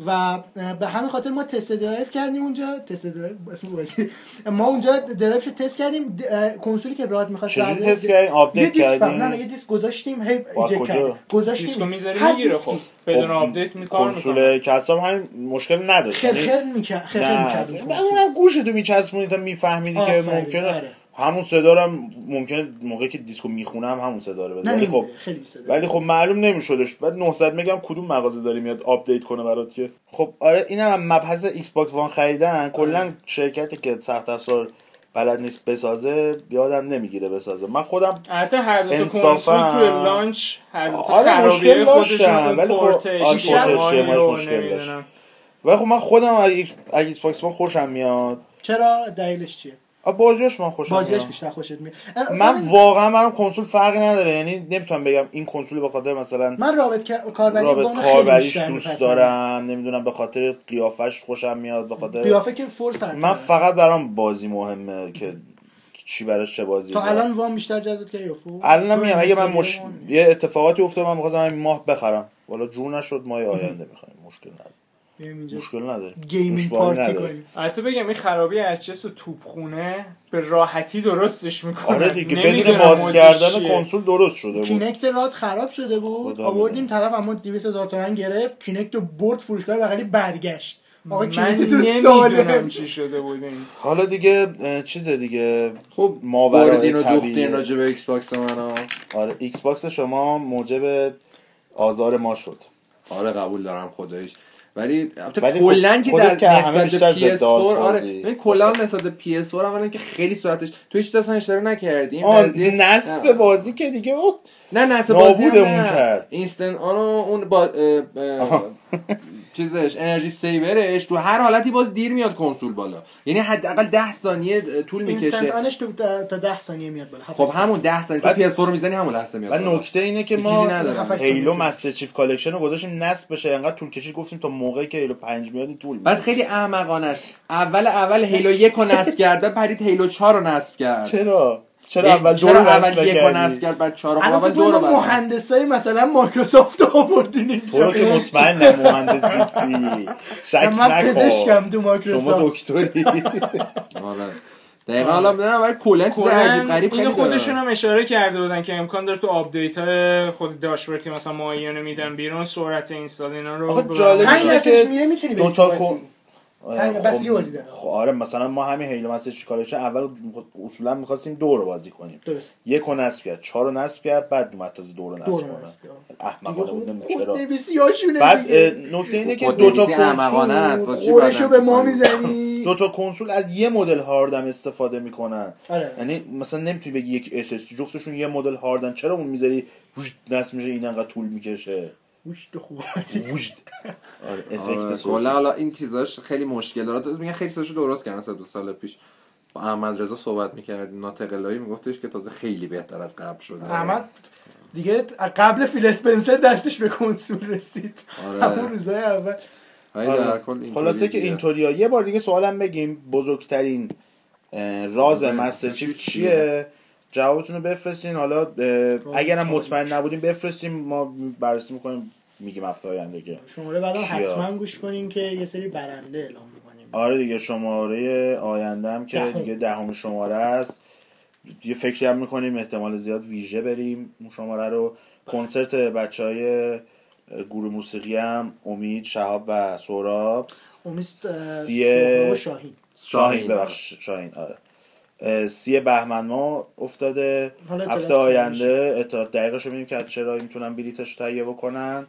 و به همین خاطر ما تست درایو کردیم اونجا تست درایو اسم بازی ما اونجا درایوش رو تست کردیم کنسولی که راد می‌خواست چجوری تست کردین؟ آپدیت یه دیسک فقط- کردین؟ نه نه یه دیسک گذاشتیم هی ایجکت کجا؟ کردیم گذاشتیم دیسکو می‌ذاری هر می‌گیره. خب بدون خب، آپدیت میکار می‌کنه کنسول کسام همین مشکل نداشت یعنی- خرخر می‌کرد نه می‌کرد. اونم گوش تو میچسبونی تا میفهمیدی که ممکنه آره. همون صدا رو هم ممکنه موقعی که دیسکو می‌خونم همون صدا رو بده. ولی. خب خیلی ولی خب معلوم نمیشدش. بعد 900 میگم کدوم مغازه داری میاد آپدیت کنه برات که؟ خب آره اینم هم مبحث ایکس باکس وان خریدن. کلا شرکتی که سخت افزار بلد نیست بسازه یادم نمی‌گیره بسازه. من خودم حتی هر دو تا انصافاً- کنسول توی لانچ هر دو تا آره، خرابی مشکل خودشون داشتن، ولی خب- آره، مشکل داشت. ولی خب من خودم از ایکس باکس وان خوشم میاد. چرا دلیلش چیه؟ بازیاش من خوشم بازیش میاد. بیشتر خوشت میاد. من واقعا برام کنسول فرقی نداره. یعنی نمی‌تونم بگم این کنسول به خاطر مثلا من رابط کا- کاربری رابط کاربریش دوست. دارم. نمی‌دونم به خاطر قیافش خوشم میاد به خاطر قیافه که فرس من فقط برام بازی مهمه که چی براش چه بازی تا. الان وام بیشتر جذبت کرد فور الان میگم اگه من مش... یه اتفاقاتی افتاد من می‌خواستم این ماه بخرم. والا جور نشد ماه آینده می‌خوایم. مشکل نداره. اینجا مشکل نداره. گیمینگ پارتی. کنیم. البته بگم این خرابی اچس تو توپخونه به راحتی درستش می‌کنه. آره دیگه بدون باز کردن. کنسول درست شده بود. کینکت راد خراب شده بود. آوردیم طرف اما 200 هزار تومن گرفت. کینکت رو برد فروشگاه بغلی برگشت. آقا من کینکت تو نمی‌دونم سالم. چی شده بود این. حالا دیگه چیز دیگه. خب ماورای و. دوختین راجع به ایکس باکس من ها. آره ایکس باکس شما موجب آزار ما شد. آره قبول دارم خداییش. ولی البته ولی کلا خب که در نسبت بیشتر به PS4 ضد آل آره. ببین کلا نسبت به PS4 اولا که خیلی سرعتش تو هیچ اصلا اشاره نکردی این آه قضیه- نصب. بازی که دیگه اوه. نه نسب بازی هم نه. کرد. اینستن آنو اون با چیزش انرژی سیورش تو هر حالتی باز دیر میاد کنسول بالا. یعنی حداقل 10 ثانیه طول اینستنت می‌کشه. آنش تو تا تا 10 ثانیه میاد بالا. خب همون 10 ثانیه. تو بعد- PS4 رو می‌زنی همون لحظه میاد و. نکته اینه که ما چیزی نداره. هفت Halo Master Chief Collection رو گذاشتیم نصب بشه. انقدر طول کشید گفتیم تا موقعی که Halo 5 میاد طول بعد میاد خیلی احمقانه است. اول اول Halo یک رو نصب کرد بعد پرید Halo 4 رو نصب کرد. چرا؟ چرا اول دو چرا رو اول یک نصب کرد بعد 4 رو الان اول دو رو. مهندسای مثلا مایکروسافت آوردین اینجا. تو که مطمئنم مهندسی شک من پزشکم نکن تو شما مایکروسافت دکتری. آره دقیقا حالا می‌دونم ولی کلا چیز عجیب غریب خیلی خودشون. هم اشاره کرده بودن که امکان داره تو آپدیت های خود داشبورد که مثلا معینه میدن بیرون سرعت install اینا رو آخه. جالبش اینه که میره می‌تونی دو تا بازی. بستگی بازی داره. خب آره مثلا ما همین Halo Chief Collection اول اصولا می‌خواستیم دو رو بازی کنیم. درست. یک رو نصب کرد چهار رو نصب کرد بعد اومد تازه دو رو نصب کنه. کرد. احمقانه بود چرا. بعد نکته اینه که دو تا باید به ما می‌زنی؟ دو تا کنسول از یه مدل هاردم استفاده می‌کنن. آره. یعنی مثلا نمی‌تونی بگی یک اس اس جفتشون یه مدل هاردن. چرا اون می‌ذاری؟ نصب میشه این انقدر طول می‌کشه. گوشت خوب. وجد آره آره، افکت صوتی. حالا این چیزاش خیلی مشکلات میگن خیلی چیزاشو درست کردن. سه دو سال پیش با احمد رضا صحبت می‌کردیم. ناطقلایی میگفتش که تازه خیلی بهتر از قبل شده. احمد دیگه قبل فیل اسپنسر دستش به کنسول رسید. آره. همون روزای اول. آره. اینطوری خلاصه که دیگه. اینطوریا. یه بار دیگه سوالم بگیم. بزرگترین راز آره، مستر چیف چیه؟ جوابتون رو بفرستین. حالا اگرم مطمئن نبودیم بفرستیم ما بررسی می‌کنیم. میگیم هفته آینده که شماره کیا؟ حتما گوش کنین که یه سری برنده اعلام می‌کنیم. آره دیگه شماره آینده هم که دهم. دیگه دهم شماره است. یه فکری هم می‌کنیم احتمال زیاد ویژه بریم اون شماره رو. کنسرت بچه های گروه موسیقی هم امید شهاب و سوراب امید و شاهین. شاهین ببخش شاهین آره. سی بهمن ما افتاده. هفته آینده اطلاعات دقیقش رو ببینیم که چرا می‌تونن بلیتش رو تهیه بکنن.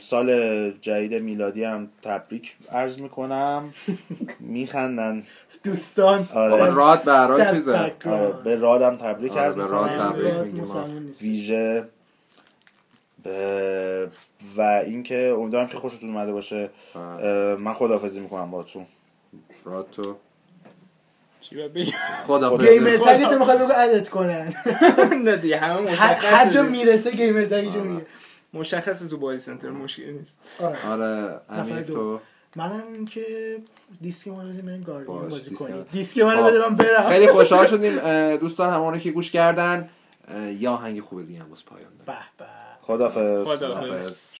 سال جدید میلادی هم تبریک عرض می‌کنم. [LAUGHS] میخندن. دوستان. آره. راد به هر چیزه. آره به رادم تبریک آره، عرض به راد می‌کنم تبریک. ویژه و اینکه امیدوارم که خوشتون اومده باشه. آره. من خداحافظی می‌کنم باهاتون. راد تو. چی باید بگم؟ خدا گیمر تگی تو می‌خوای بگو ادت کنن. [LAUGHS] نه دیگه همه هر مشخصه جا دیگه. می‌رسه گیمر تگیشو میگه. مشخصه تو بازی سنتر مشکل نیست. آره. آره امیر نفر دو. تو. منم که دیسک ما رو بریم گاردین بازی دیسک کنیم. من. دیسک منو خب. بده من برم. خیلی خوشحال [LAUGHS] شدیم دوستان همونی که گوش کردن یا آهنگ خوبه دیگه هم باز پایان داریم. به به. خداحافظ. خداحافظ.